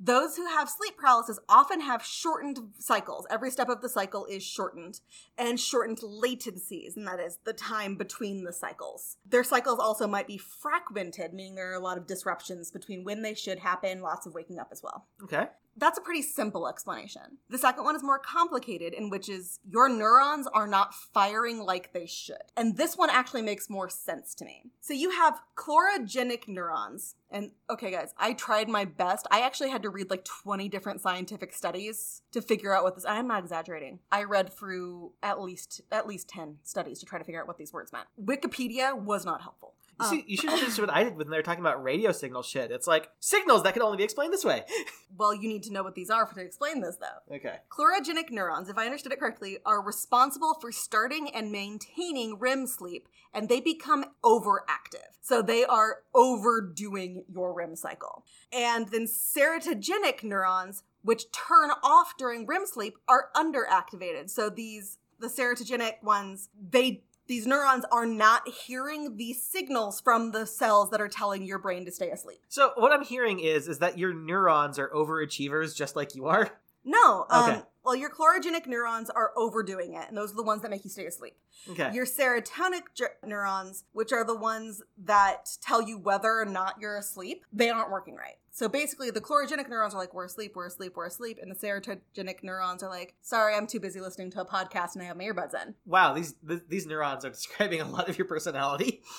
Those who have sleep paralysis often have shortened cycles. Every step of the cycle is shortened and shortened latencies, and that is the time between the cycles. Their cycles also might be fragmented, meaning there are a lot of disruptions between when they should happen, lots of waking up as well. Okay. That's a pretty simple explanation. The second one is more complicated, in which is your neurons are not firing like they should. And this one actually makes more sense to me. So you have chlorogenic neurons. And okay, guys, I tried my best. I actually had to read like 20 different scientific studies to figure out what this I'm not exaggerating. I read through at least at least 10 studies to try to figure out what these words meant. Wikipedia was not helpful. You, Um, see, you should have just what I did when they were talking about radio signal shit. It's like signals that can only be explained this way. (laughs) well, you need to know what these are for to explain this though. Okay. Chlorogenic neurons, if I understood it correctly, are responsible for starting and maintaining REM sleep, and they become overactive. So they are overdoing your REM cycle. And then serotogenic neurons, which turn off during REM sleep, are underactivated. So these the serotogenic ones, they these neurons are not hearing the signals from the cells that are telling your brain to stay asleep. So what I'm hearing is is that your neurons are overachievers just like you are. No, um, Okay. Well, your chlorogenic neurons are overdoing it, and those are the ones that make you stay asleep. Okay. Your serotonic ger- neurons, which are the ones that tell you whether or not you're asleep, they aren't working right. So basically, the chlorogenic neurons are like, we're asleep, we're asleep, we're asleep. And the serotogenic neurons are like, sorry, I'm too busy listening to a podcast and I have my earbuds in. wow, these th- these neurons are describing a lot of your personality. (laughs)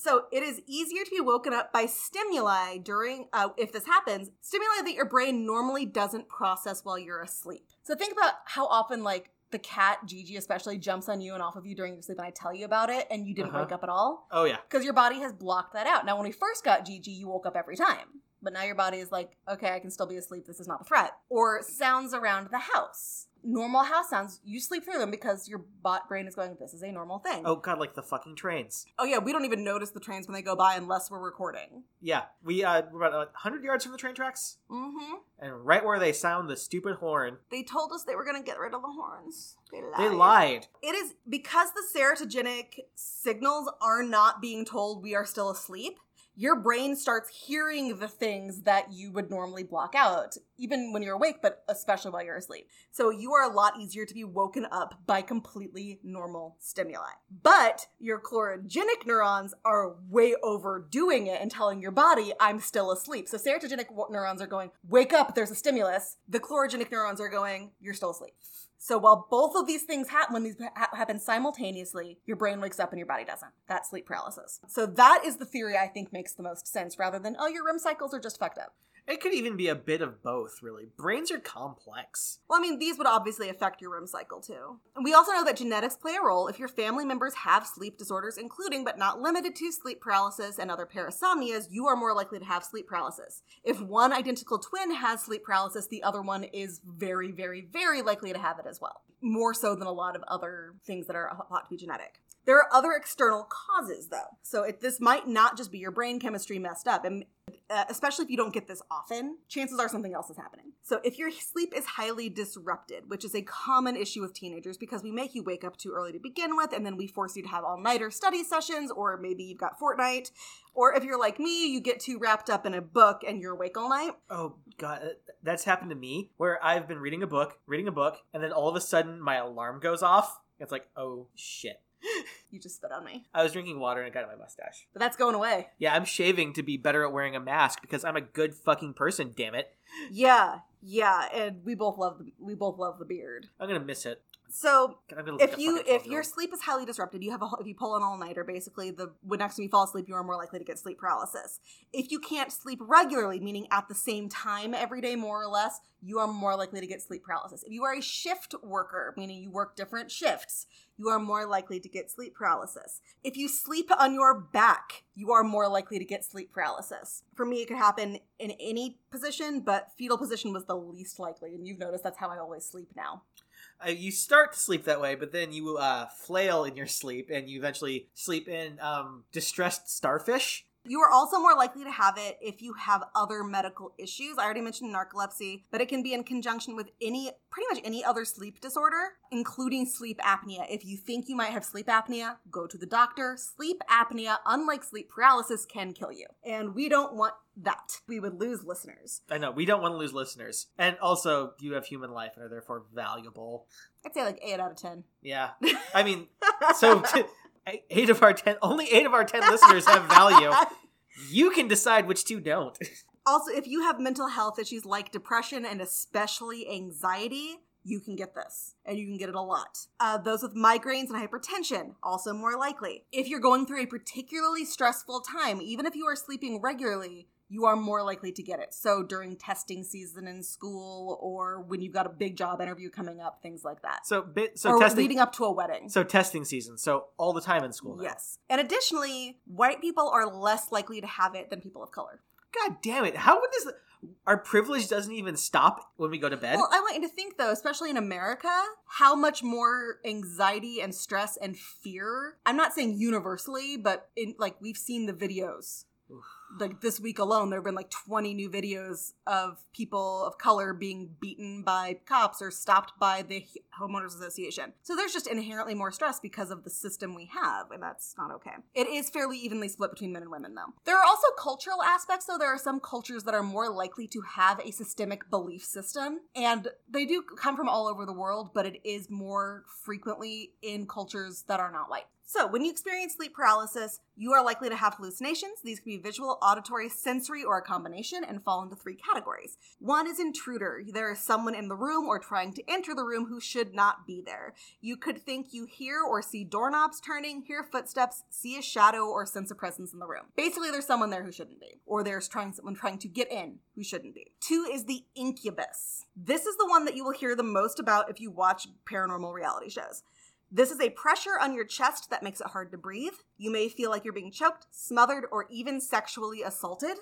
So it is easier to be woken up by stimuli during, uh, if this happens, stimuli that your brain normally doesn't process while you're asleep. So think about how often, like, the cat, Gigi especially, jumps on you and off of you during your sleep, and I tell you about it, and you didn't Uh-huh. wake up at all. Oh yeah. because your body has blocked that out. Now, when we first got Gigi, you woke up every time. But now your body is like, okay, I can still be asleep. This is not a threat. Or sounds around the house. Normal house sounds, you sleep through them because your bot brain is going, this is a normal thing. Oh god, like the fucking trains. Oh, yeah, we don't even notice the trains when they go by unless we're recording. Yeah, we uh we're about hundred yards from the train tracks, Mm hmm. and right where they sound the stupid horn, They told us they were going to get rid of the horns. They lied. they lied. It is because the serotogenic signals are not being told we are still asleep. Your brain starts hearing the things that you would normally block out, even when you're awake, but especially while you're asleep. So you are a lot easier to be woken up by completely normal stimuli. But your chlorogenic neurons are way overdoing it and telling your body, I'm still asleep. So serotogenic neurons are going, wake up, there's a stimulus. The chlorogenic neurons are going, you're still asleep. So while both of these things happen, when these ha- happen simultaneously, your brain wakes up and your body doesn't. That's sleep paralysis. So that is the theory I think makes the most sense, rather than oh your REM cycles are just fucked up. It could even be a bit of both, really. Brains are complex. Well, I mean, these would obviously affect your REM cycle too. And we also know that genetics play a role if your family members have sleep disorders, including but not limited to sleep paralysis and other parasomnias, you are more likely to have sleep paralysis. If one identical twin has sleep paralysis, the other one is very, very, very likely to have it as well. More so than a lot of other things that are thought to be genetic. There are other external causes, though. So it, this might not just be your brain chemistry messed up, and uh, especially if you don't get this often, chances are something else is happening. So if your sleep is highly disrupted, which is a common issue with teenagers because we make you wake up too early to begin with, and then we force you to have all-nighter study sessions, or maybe you've got Fortnite, or if you're like me, you get too wrapped up in a book and you're awake all night. Oh god, that's happened to me where I've been reading a book, reading a book, and then all of a sudden my alarm goes off. It's like, oh shit. (laughs) you just spit on me. I was drinking water and it got in my mustache. But that's going away. Yeah, I'm shaving to be better at wearing a mask because I'm a good fucking person, damn it. Yeah, yeah, and we both love the we both love the beard. I'm gonna miss it. So I'm gonna look if you if your sleep is highly disrupted, you have a if you pull an all nighter, basically the when next time you fall asleep, you are more likely to get sleep paralysis. If you can't sleep regularly, meaning at the same time every day, more or less, you are more likely to get sleep paralysis. If you are a shift worker, meaning you work different shifts, you are more likely to get sleep paralysis. If you sleep on your back, you are more likely to get sleep paralysis. For me, it could happen in any position, but fetal position was the least likely, and you've noticed that's how I always sleep now. Uh, you start to sleep that way, but then you uh, flail in your sleep and you eventually sleep in um, distressed starfish. You are also more likely to have it if you have other medical issues. I already mentioned narcolepsy, but it can be in conjunction with any, pretty much any other sleep disorder, including sleep apnea. If you think you might have sleep apnea, go to the doctor. Sleep apnea, unlike sleep paralysis, can kill you. And we don't want that. We would lose listeners. I know we don't want to lose listeners, and also you have human life and are therefore valuable. I'd say like 8 out of 10. Yeah, (laughs) I mean, so (laughs) eight of our ten, only eight of our ten listeners have value. (laughs) You can decide which two don't. Also, if you have mental health issues like depression and especially anxiety, you can get this, and you can get it a lot. Uh, those with migraines and hypertension, also more likely. If you're going through a particularly stressful time, even if you are sleeping regularly, you are more likely to get it. So during testing season in school, or when you've got a big job interview coming up, things like that. So, bit, so or testing, leading up to a wedding. so testing season. So all the time in school. Now. Yes. And additionally, white people are less likely to have it than people of color. God damn it! How does the, our privilege doesn't even stop when we go to bed? Well, I want you to think though, especially in America, how much more anxiety and stress and fear. I'm not saying universally, but in like we've seen the videos. Oof. Like this week alone, there have been like 20 new videos of people of color being beaten by cops or stopped by the homeowners association. So there's just inherently more stress because of the system we have, and that's not okay. It is fairly evenly split between men and women, though. There are also cultural aspects, though. There are some cultures that are more likely to have a systemic belief system, and they do come from all over the world, but it is more frequently in cultures that are not white. So, when you experience sleep paralysis, you are likely to have hallucinations. These can be visual, auditory, sensory, or a combination, and fall into three categories. One is intruder. There is someone in the room or trying to enter the room who should not be there. You could think you hear or see doorknobs turning, hear footsteps, see a shadow, or sense a presence in the room. Basically, there's someone there who shouldn't be, or there's trying someone trying to get in who shouldn't be. Two is the incubus. This is the one that you will hear the most about if you watch paranormal reality shows. This is a pressure on your chest that makes it hard to breathe. You may feel like you're being choked, smothered, or even sexually assaulted.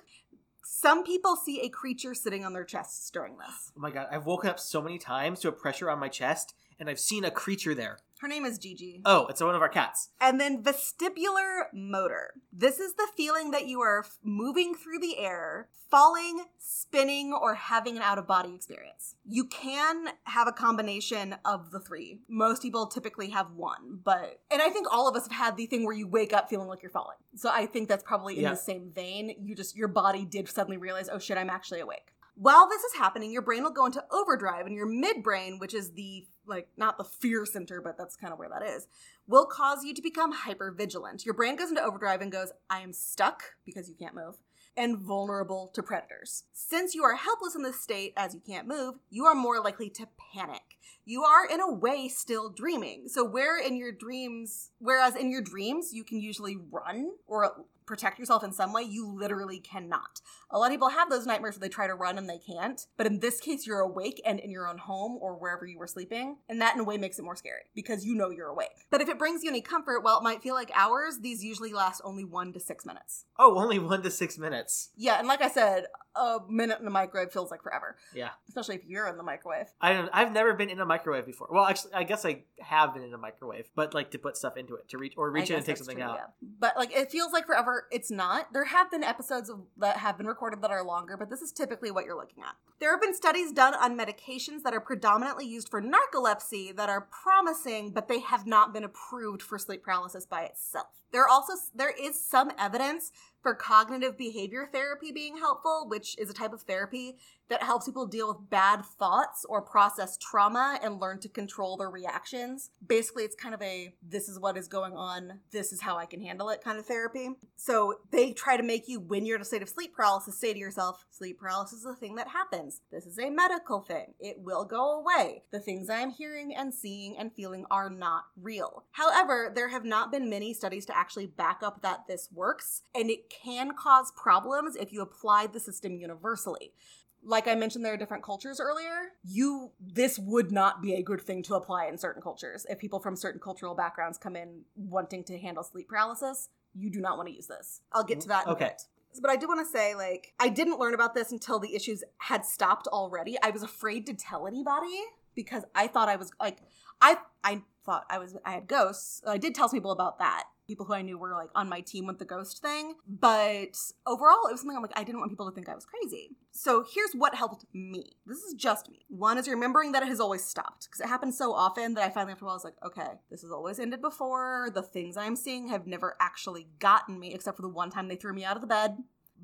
Some people see a creature sitting on their chests during this. oh my god! I've woken up so many times to a pressure on my chest, and I've seen a creature there. Her name is Gigi. Oh, it's one of our cats. And then vestibular motor. This is the feeling that you are f- moving through the air, falling, spinning, or having an out of body experience. You can have a combination of the three. Most people typically have one, but, and I think all of us have had the thing where you wake up feeling like you're falling. So I think that's probably in Yeah. the same vein. You just, your body did suddenly realize, oh shit, I'm actually awake. While this is happening, your brain will go into overdrive, and your midbrain, which is the like not the fear center, but that's kind of where that is, will cause you to become hyper vigilant. Your brain goes into overdrive and goes, I am stuck because you can't move and vulnerable to predators. Since you are helpless in this state as you can't move, you are more likely to panic. You are in a way still dreaming. So where in your dreams, whereas in your dreams you can usually run or protect yourself in some way, you literally cannot. A lot of people have those nightmares where they try to run and they can't. But in this case, you're awake and in your own home or wherever you were sleeping. And that in a way makes it more scary because you know you're awake. But if it brings you any comfort, while it might feel like hours, these usually last only one to six minutes. Oh, only one to six minutes. Yeah, and like I said, a minute in the microwave feels like forever. Yeah. Especially if you're in the microwave. I don't. I've never been in a microwave before. Well, actually, I guess I have been in a microwave, but like to put stuff into it to reach or reach I in and take something true, out. yeah. But like it feels like forever. It's not. There have been episodes of, that have been recorded that are longer, but this is typically what you're looking at. There have been studies done on medications that are predominantly used for narcolepsy that are promising, but they have not been approved for sleep paralysis by itself. There also there is some evidence for cognitive behavior therapy being helpful, which is a type of therapy that helps people deal with bad thoughts or process trauma and learn to control their reactions. Basically, it's kind of a this is what is going on, this is how I can handle it kind of therapy. So they try to make you, when you're in a state of sleep paralysis, say to yourself, sleep paralysis is a thing that happens. This is a medical thing. It will go away. The things I am hearing and seeing and feeling are not real. However, there have not been many studies to actually back up that this works, and it can cause problems if you apply the system universally like I mentioned, there are different cultures earlier. You, this would not be a good thing to apply in certain cultures. If people from certain cultural backgrounds come in wanting to handle sleep paralysis, you do not want to use this. I'll get to that. Okay. A. But I do want to say, like, I didn't learn about this until the issues had stopped already. I was afraid to tell anybody because I thought I was like, I I thought I was I had ghosts. I did tell people about that. People who I knew were like on my team with the ghost thing. But overall, it was something I'm like, I didn't want people to think I was crazy. So here's what helped me. This is just me. One is remembering that it has always stopped because it happens so often that I finally after a while I was like, okay, this has always ended before. The things I'm seeing have never actually gotten me, except for the one time they threw me out of the bed.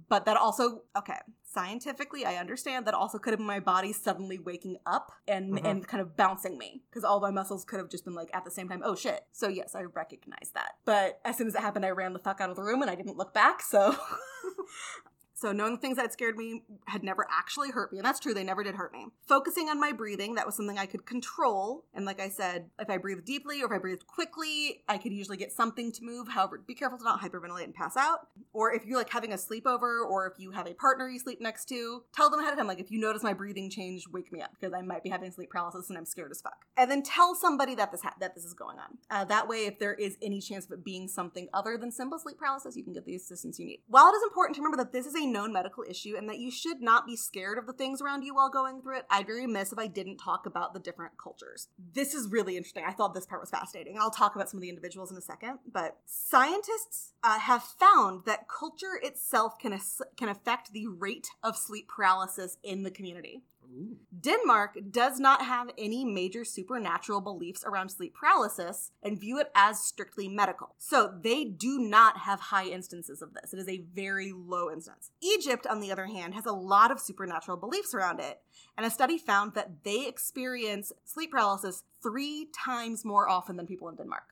But that also, okay, scientifically, I understand that also could have been my body suddenly waking up and Mhm. and kind of bouncing me because all my muscles could have just been like at the same time, oh shit. So yes, I recognize that. But as soon as it happened, I ran the fuck out of the room and I didn't look back. So. (laughs) So knowing the things that scared me had never actually hurt me, and that's true, they never did hurt me. Focusing on my breathing, that was something I could control. And like I said, if I breathe deeply or if I breathe quickly, I could usually get something to move. However, be careful to not hyperventilate and pass out. Or if you're like having a sleepover or if you have a partner you sleep next to, tell them ahead of time, like if you notice my breathing change, wake me up because I might be having sleep paralysis and I'm scared as fuck. And then tell somebody that this ha- that this is going on. Uh, that way, if there is any chance of it being something other than simple sleep paralysis, you can get the assistance you need. While it is important to remember that this is a known medical issue and that you should not be scared of the things around you while going through it, I'd be remiss if I didn't talk about the different cultures. This is really interesting. I thought this part was fascinating. I'll talk about some of the individuals in a second, but scientists uh, have found that culture itself can as- can affect the rate of sleep paralysis in the community. Ooh. Denmark does not have any major supernatural beliefs around sleep paralysis and view it as strictly medical. So they do not have high instances of this. It is a very low instance. Egypt, on the other hand, has a lot of supernatural beliefs around it. And a study found that they experience sleep paralysis three times more often than people in Denmark.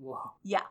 Whoa. Yeah.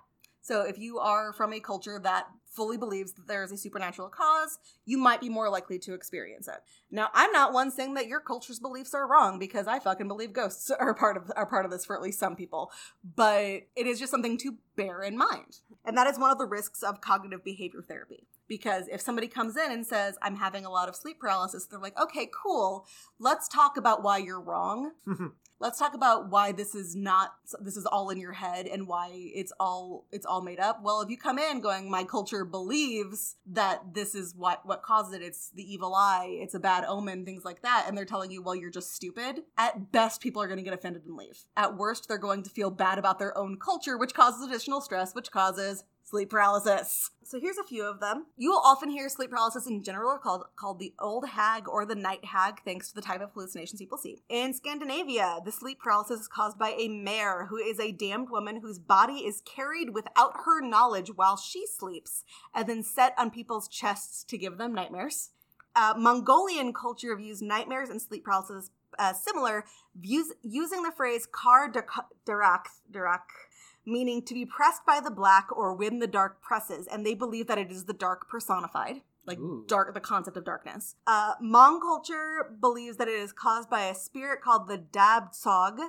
So if you are from a culture that fully believes that there is a supernatural cause, you might be more likely to experience it. Now, I'm not one saying that your culture's beliefs are wrong because I fucking believe ghosts are part of are part of this for at least some people, but it is just something to bear in mind. And that is one of the risks of cognitive behavior therapy. Because if somebody comes in and says, I'm having a lot of sleep paralysis, they're like, okay, cool. Let's talk about why you're wrong (laughs) let's talk about why this is not this is all in your head and why it's all it's all made up. Well if you come in going my culture believes that this is what what caused it. It's the evil eye. It's a bad omen things like that. And they're telling you well you're just stupid. At best people are going to get offended and leave. At worst they're going to feel bad about their own culture which causes additional stress which causes sleep paralysis. So here's a few of them. You will often hear sleep paralysis in general called called the old hag or the night hag, thanks to the type of hallucinations people see. In Scandinavia, the sleep paralysis is caused by a mare who is a damned woman whose body is carried without her knowledge while she sleeps, and then set on people's chests to give them nightmares. Uh, Mongolian culture views nightmares and sleep paralysis uh, similar, views, using the phrase kar darak, darak meaning to be pressed by the black or when the dark presses, and they believe that it is the dark personified. Like Ooh. dark, the concept of darkness. Uh, Hmong culture believes that it is caused by a spirit called the Dabtsog,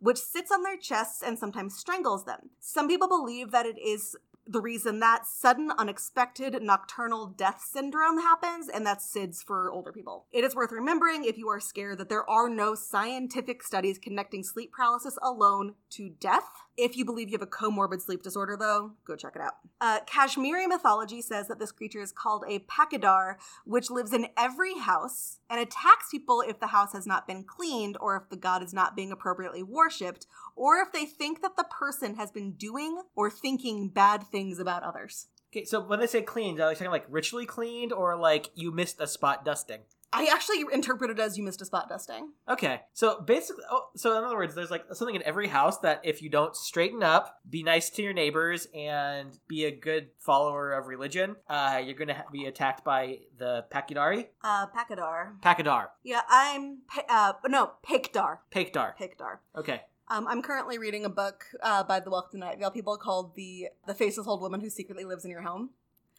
which sits on their chests and sometimes strangles them. Some people believe that it is the reason that sudden, unexpected nocturnal death syndrome happens, and that's SIDS for older people. It is worth remembering if you are scared that there are no scientific studies connecting sleep paralysis alone to death. If you believe you have a comorbid sleep disorder, though, go check it out. Uh, Kashmiri mythology says that this creature is called a pakadar, which lives in every house and attacks people if the house has not been cleaned, or if the god is not being appropriately worshipped, or if they think that the person has been doing or thinking bad things about others. Okay, so when they say cleaned, are they talking like ritually cleaned or like you missed a spot dusting? I actually interpreted as you missed a spot dusting. Okay, so basically, oh, so in other words, there's like something in every house that if you don't straighten up, be nice to your neighbors, and be a good follower of religion, uh, you're gonna ha- be attacked by the Pakidari. Uh, Pakadar. Pakadar. Yeah, I'm. Pa- uh, no, Pikdar. Pakdar. Pikdar. Okay. Um, I'm currently reading a book uh, by the Welcome to Night Vale people called the the Faceless Old Woman Who Secretly Lives in Your Home,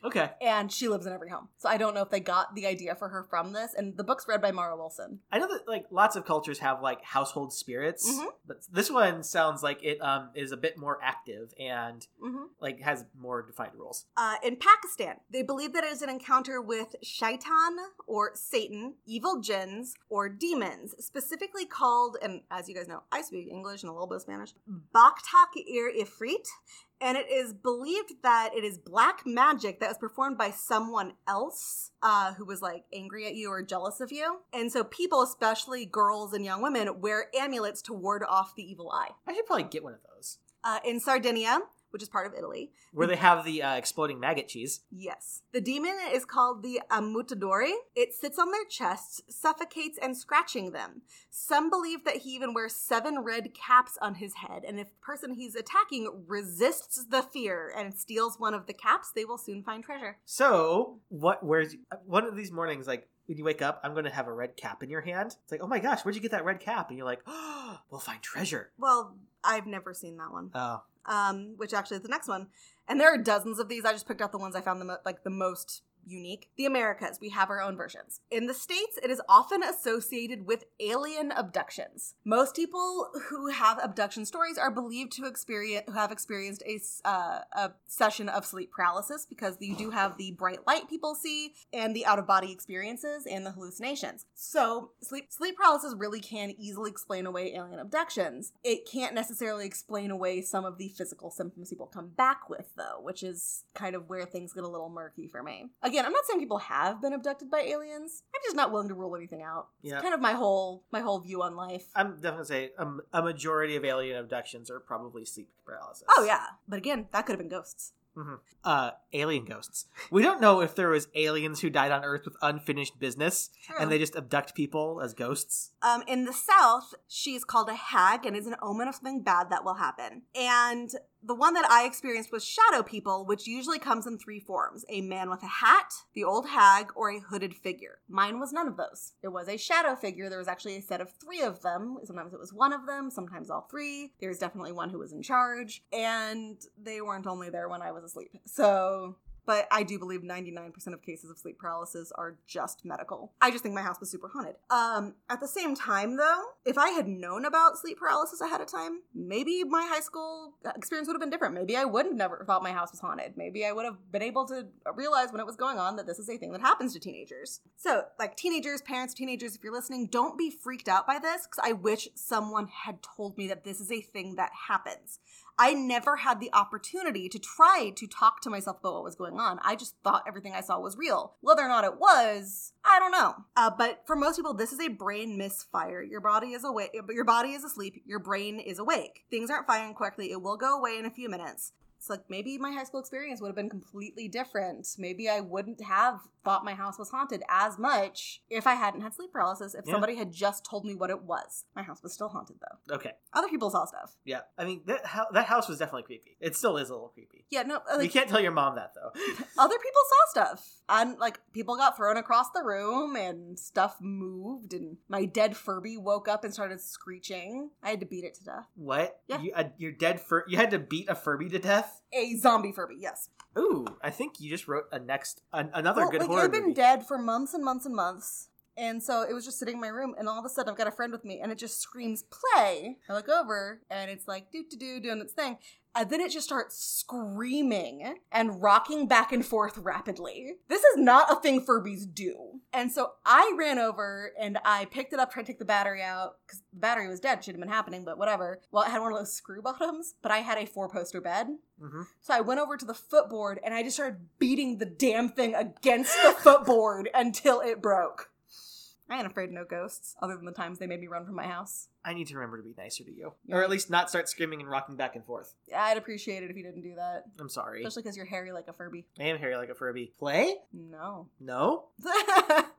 Okay. and she lives in every home. So I don't know if they got the idea for her from this. And the book's read by Mara Wilson. I know that like lots of cultures have like household spirits, Mhm. but this one sounds like it um is a bit more active and hmm like has more defined rules. Uh, in Pakistan, they believe that it is an encounter with shaitan or Satan, evil jinns, or demons, specifically called, and as you guys know, I speak English and a little bit of Spanish, Baktak ir Ifrit. And it is believed that it is black magic that was performed by someone else uh, who was like angry at you or jealous of you. And so people, especially girls and young women, wear amulets to ward off the evil eye. I should probably get one of those. Uh, in Sardinia, which is part of Italy, Where they have the uh, exploding maggot cheese. Yes. The demon is called the Amutadori. It sits on their chests, suffocates, and scratching them. Some believe that he even wears seven red caps on his head, and if the person he's attacking resists the fear and steals one of the caps, they will soon find treasure. So, what? Where's one of these mornings? Like when you wake up, I'm going to have a red cap in your hand. It's like, oh my gosh, where'd you get that red cap? And you're like, oh, (gasps) we'll find treasure. Well, I've never seen that one. Oh, um, which actually is the next one. And there are dozens of these. I just picked out the ones I found the mo- like the most unique. The Americas, we have our own versions. In the States, it is often associated with alien abductions. Most people who have abduction stories are believed to experience who have experienced a, uh, a session of sleep paralysis because you do have the bright light people see and the out of body experiences and the hallucinations. So sleep sleep paralysis really can easily explain away alien abductions. It can't necessarily explain away some of the physical symptoms people come back with though, which is kind of where things get a little murky for me. Again, I'm not saying people have been abducted by aliens. I'm just not willing to rule anything out. Yeah. It's kind of my whole my whole view on life. I'm definitely say a, a majority of alien abductions are probably sleep paralysis. Oh yeah, but again, that could have been ghosts. Uh, alien ghosts. We don't know if there was aliens who died on Earth with unfinished business True. and they just abduct people as ghosts. Um, in the South, she's called a hag and is an omen of something bad that will happen. And the one that I experienced was shadow people, which usually comes in three forms a man with a hat, the old hag, or a hooded figure. Mine was none of those. It was a shadow figure. There was actually a set of three of them. Sometimes it was one of them, sometimes all three. There was definitely one who was in charge, and they weren't only there when I was asleep. So but I do believe 99% of cases of sleep paralysis are just medical. I just think my house was super haunted. Um, at the same time, though, if I had known about sleep paralysis ahead of time, maybe my high school experience would have been different. Maybe I wouldn't have never thought my house was haunted. Maybe I would have been able to realize when it was going on that this is a thing that happens to teenagers. So, like teenagers, parents, teenagers, if you're listening, don't be freaked out by this because I wish someone had told me that this is a thing that happens. I never had the opportunity to try to talk to myself about what was going on. I just thought everything I saw was real. Whether or not it was, I don't know. Uh, but for most people, this is a brain misfire. Your body is awake, your body is asleep, your brain is awake. Things aren't firing correctly. It will go away in a few minutes. It's like maybe my high school experience would have been completely different. Maybe I wouldn't have thought my house was haunted as much if I hadn't had sleep paralysis. If Yeah. somebody had just told me what it was, my house was still haunted though. Okay. Other people saw stuff. Yeah. I mean, that, ho- that house was definitely creepy. It still is a little creepy. Yeah, no, you can't tell your mom that, though. (laughs) other people saw stuff and like people got thrown across the room and stuff moved and my dead furby woke up and started screeching i had to beat it to death what? Yeah. You, uh, you're dead fur. You had to beat a Furby to death? A zombie furby yes Ooh, I think you just wrote a next, an, another well, good like, horror i've been movie. dead for months and months and months And so it was just sitting in my room, and all of a sudden I've got a friend with me, and it just screams play. I look over, and it's like doo doo doo doing its thing. And then it just starts screaming and rocking back and forth rapidly. This is not a thing Furbies do. And so I ran over and I picked it up, tried to take the battery out because the battery was dead. Shouldn't have been happening, but whatever. Well, it had one of those screw bottoms, but I had a four poster bed. hmm So I went over to the footboard and I just started beating the damn thing against the (laughs) footboard until it broke. I ain't afraid of no ghosts, other than the times they made me run from my house. I need to remember to be nicer to you, Yeah. or at least not start screaming and rocking back and forth. Yeah, I'd appreciate it if you didn't do that. I'm sorry. Especially because you're hairy like a Furby. I am hairy like a Furby. Play? No. No. (laughs)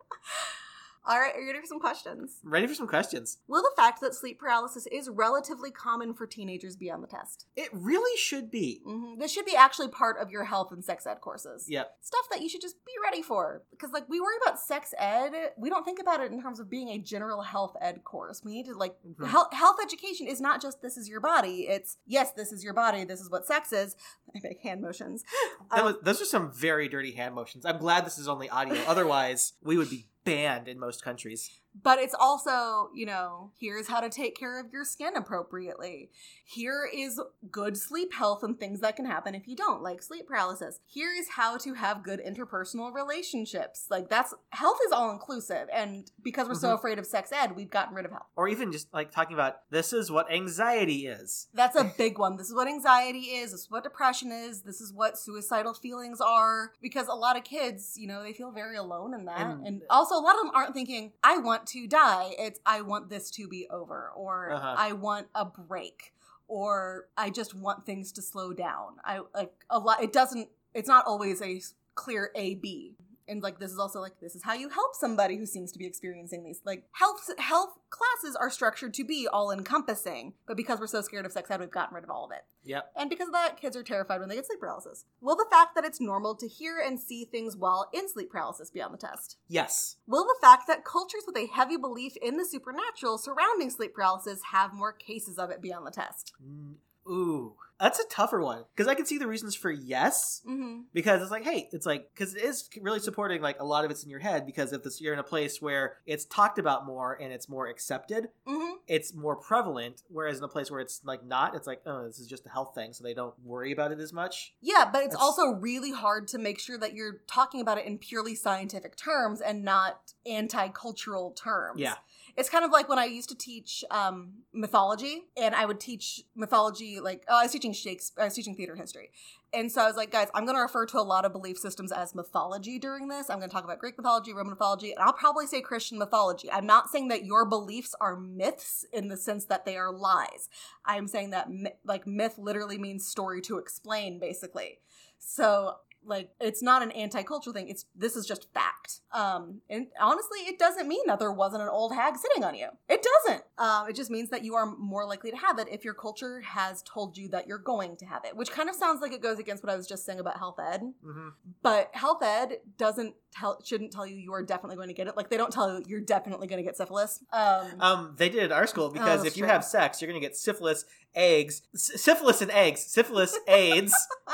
All right, are you ready for some questions? Ready for some questions. Will the fact that sleep paralysis is relatively common for teenagers be on the test? It really should be. hmm This should be actually part of your health and sex ed courses. Yep. Stuff that you should just be ready for. Because, like, we worry about sex ed. We don't think about it in terms of being a general health ed course. We need to, like, Mhm. health, health education is not just this is your body. It's, yes, this is your body. This is what sex is. (laughs) I make hand motions. Um, was, those are some very dirty hand motions. I'm glad this is only audio. (laughs) Otherwise, we would be banned in most countries. But it's also, you know, here's how to take care of your skin appropriately. Here is good sleep health and things that can happen if you don't, like sleep paralysis. Here is how to have good interpersonal relationships. Like that's health is all inclusive. And because we're so Mhm. afraid of sex ed, we've gotten rid of health. Or even just like talking about this is what anxiety is. That's a (laughs) big one. This is what anxiety is. This is what depression is. This is what suicidal feelings are. Because a lot of kids, you know, they feel very alone in that. And- And, also, a lot of them aren't thinking, I want to die. It's, I want this to be over. Or Uh-huh. I want a break. Or I just want things to slow down. I like a lot. It doesn't, it's not always a clear A B. And like this is also like this is how you help somebody who seems to be experiencing these like health health classes are structured to be all encompassing, but because we're so scared of sex ed, we've gotten rid of all of it. Yep. And because of that, kids are terrified when they get sleep paralysis. Will the fact that it's normal to hear and see things while in sleep paralysis be on the test? Yes. Will the fact that cultures with a heavy belief in the supernatural surrounding sleep paralysis have more cases of it be on the test? Mm, Ooh. That's a tougher one. Because I can see the reasons for yes. Mm-hmm. because it's like hey it's like because it is really supporting like a lot of it's in your head because if this you're in a place where it's talked about more and it's more accepted Mm-hmm. it's more prevalent whereas in a place where it's like not it's like oh this is just a health thing so they don't worry about it as much Yeah, but it's That's- also really hard to make sure that you're talking about it in purely scientific terms and not anti-cultural terms. yeah It's kind of like when I used to teach um, mythology, and I would teach mythology like oh, I was teaching Shakespeare, I was teaching theater history, and so I was like, guys, I'm going to refer to a lot of belief systems as mythology during this. I'm going to talk about Greek mythology, Roman mythology, and I'll probably say Christian mythology. I'm not saying that your beliefs are myths in the sense that they are lies. I'm saying that like myth literally means story to explain, basically. So like it's not an anti-cultural thing. It's this is just fact. Um and honestly it doesn't mean that there wasn't an old hag sitting on you. It doesn't. Um it just means that you are more likely to have it if your culture has told you that you're going to have it which kind of sounds like it goes against what i was just saying about health ed. Hmm but health ed doesn't tell shouldn't tell you you are definitely going to get it. Like they don't tell you you're definitely going to get syphilis. Um um they did at our school because Oh, if you true. have sex you're gonna get syphilis eggs syphilis and eggs syphilis (laughs) aids (laughs)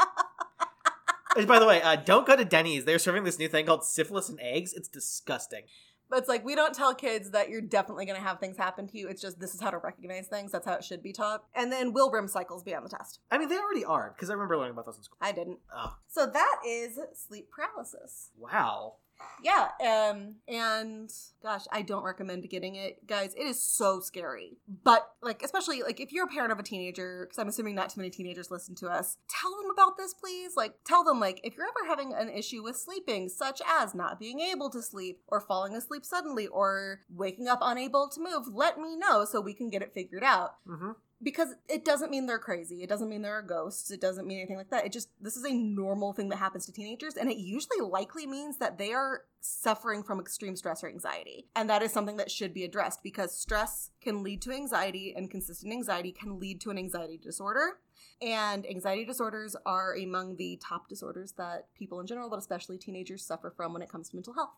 by the way uh, don't go to denny's they're serving this new thing called syphilis and eggs it's disgusting But it's like we don't tell kids that you're definitely going to have things happen to you. It's just this is how to recognize things. That's how it should be taught. And then will REM cycles be on the test? i mean they already are because i remember learning about those in school I didn't. oh So that is sleep paralysis. wow Yeah. Um. And gosh, I don't recommend getting it, guys. It is so scary. But like, especially like if you're a parent of a teenager, because I'm assuming not too many teenagers listen to us. Tell them about this, please. Like, tell them like if you're ever having an issue with sleeping, such as not being able to sleep or falling asleep suddenly or waking up unable to move, let me know so we can get it figured out mm-hmm. Because it doesn't mean they're crazy. It doesn't mean there are ghosts. It doesn't mean anything like that. It just this is a normal thing that happens to teenagers and it usually likely means that they are suffering from extreme stress or anxiety. And that is something that should be addressed because stress can lead to anxiety and consistent anxiety can lead to an anxiety disorder. And anxiety disorders are among the top disorders that people in general, but especially teenagers, suffer from when it comes to mental health.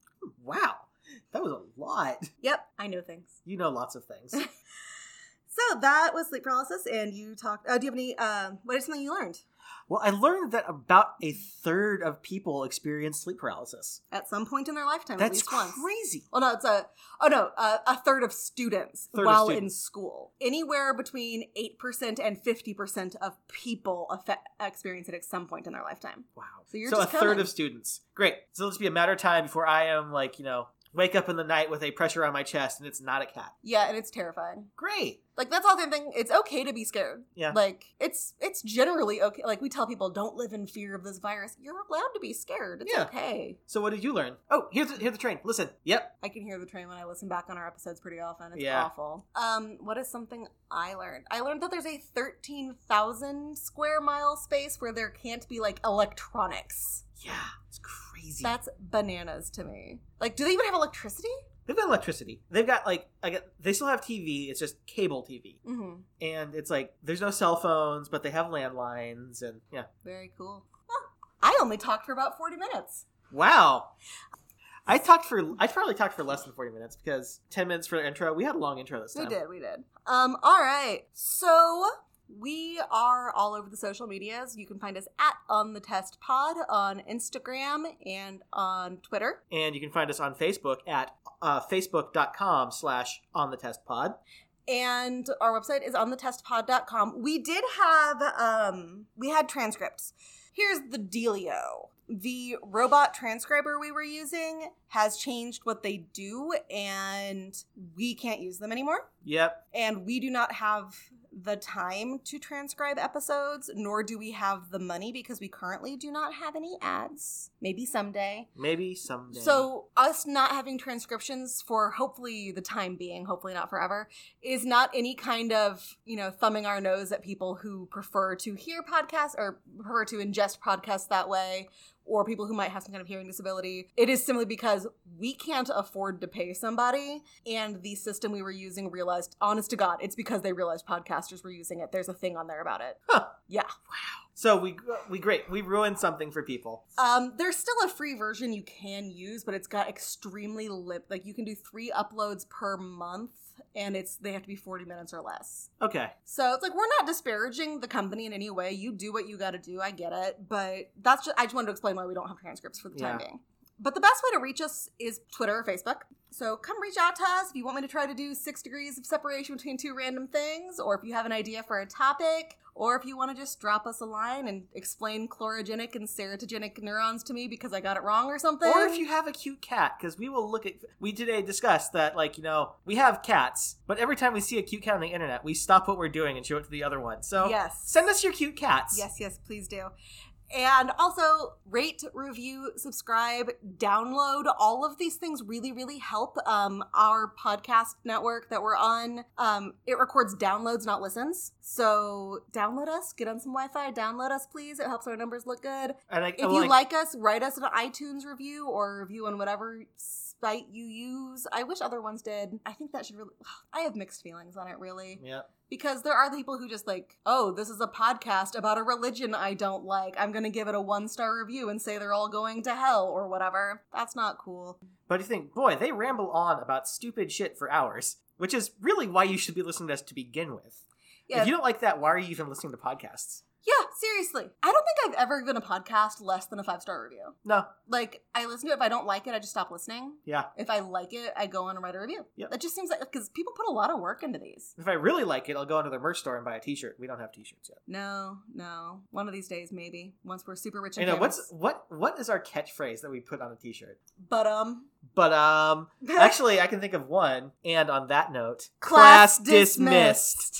Wow, that was a lot. Yep, I know things. You know lots of things. (laughs) So that was sleep paralysis, and you talked. Uh, do you have any? Uh, what is something you learned Well, I learned that about a third of people experience sleep paralysis. at some point in their lifetime? at That's least once. crazy. Well, no, it's a oh no, uh, a third of students Third of while in school. Anywhere between eight percent and fifty percent of people affect, experience it at some point in their lifetime. Wow. So you're so a third of students. Great. So it'll just be a matter of time before I am like, you know, wake up in the night with a pressure on my chest and it's not a cat. Yeah, and it's terrifying. Great. Like that's all the thing. It's okay to be scared. Yeah. Like it's it's generally okay. Like we tell people, don't live in fear of this virus. You're allowed to be scared. It's Yeah. okay. So what did you learn? Oh, here's the, here's the train. Listen. Yep. I can hear the train when I listen back on our episodes pretty often. It's Yeah. awful. Um, what is something I learned? I learned that there's a thirteen thousand square mile space where there can't be like electronics. Yeah. It's crazy. That's bananas to me. Like, do they even have electricity? They've got electricity. They've got like, I get, they still have TV. It's just cable TV, Mm-hmm. and it's like there's no cell phones, but they have landlines, and yeah. Very cool. Huh. I only talked for about forty minutes. Wow. I talked for I probably talked for less than forty minutes because ten minutes for the intro. We had a long intro this time. We did, we did. Um, all right. So we are all over the social medias. You can find us at On the Test Pod on Instagram and on Twitter. And you can find us on Facebook at uh, facebook.com slash on the test pod. And our website is onthetestpod.com. We did have um we had transcripts. Here's the dealio. The robot transcriber we were using has changed what they do and we can't use them anymore. Yep. and we do not have the time to transcribe episodes, nor do we have the money because we currently do not have any ads. Maybe someday. Maybe someday. So, us not having transcriptions for hopefully the time being, hopefully not forever, is not any kind of, you know, thumbing our nose at people who prefer to hear podcasts or prefer to ingest podcasts that way, or people who might have some kind of hearing disability. It is simply because we can't afford to pay somebody, and the system we were using realized, honest to God, it's because they realized podcasters were using it. There's a thing on there about it. Huh. Yeah. Wow. So we we great. We ruined something for people. Um, there's still a free version you can use, but it's got extremely lip. Like you can do three uploads per month, and it's they have to be 40 minutes or less. Okay. So it's like we're not disparaging the company in any way. You do what you got to do. I get it, but that's just I just wanted to explain why we don't have transcripts for the time being. But the best way to reach us is Twitter or Facebook. So come reach out to us if you want me to try to do six degrees of separation between two random things, or if you have an idea for a topic, or if you want to just drop us a line and explain chlorogenic and serotogenic neurons to me because I got it wrong or something. Or if you have a cute cat, because we will look at. We today discussed that, like you know, we have cats, but every time we see a cute cat on the internet, we stop what we're doing and show it to the other one. So yes, send us your cute cats. Yes, yes, please do. And also rate, review, subscribe, download. All of these things really, really help. Um, our podcast network that we're on, um, it records downloads, not listens. So download us, get on some Wi-Fi, download us, please. It helps our numbers look good. And I, If you like, us, write us an iTunes review or review on whatever site you use. I wish other ones did. I think that should really. (sighs) I have mixed feelings on it, really Yeah. Because there are the people who just like, oh, this is a podcast about a religion I don't like. I'm going to give it a one star review and say they're all going to hell or whatever. That's not cool. But you think, boy, they ramble on about stupid shit for hours, which is really why you should be listening to us to begin with. Yeah. If you don't like that, why are you even listening to podcasts? Yeah, seriously. I don't think I've ever given a podcast less than a five star review. No. Like, I listen to it. If I don't like it, I just stop listening. Yeah. If I like it, I go on and write a review. Yeah. That just seems like, because people put a lot of work into these. If I really like it, I'll go into their merch store and buy a t-shirt. We don't have t-shirts yet. No, no. One of these days, maybe. Once we're super rich You and know, what's what what is our catchphrase that we put on a t-shirt? But, um. But um (laughs) actually I can think of one. And on that note, Class dismissed.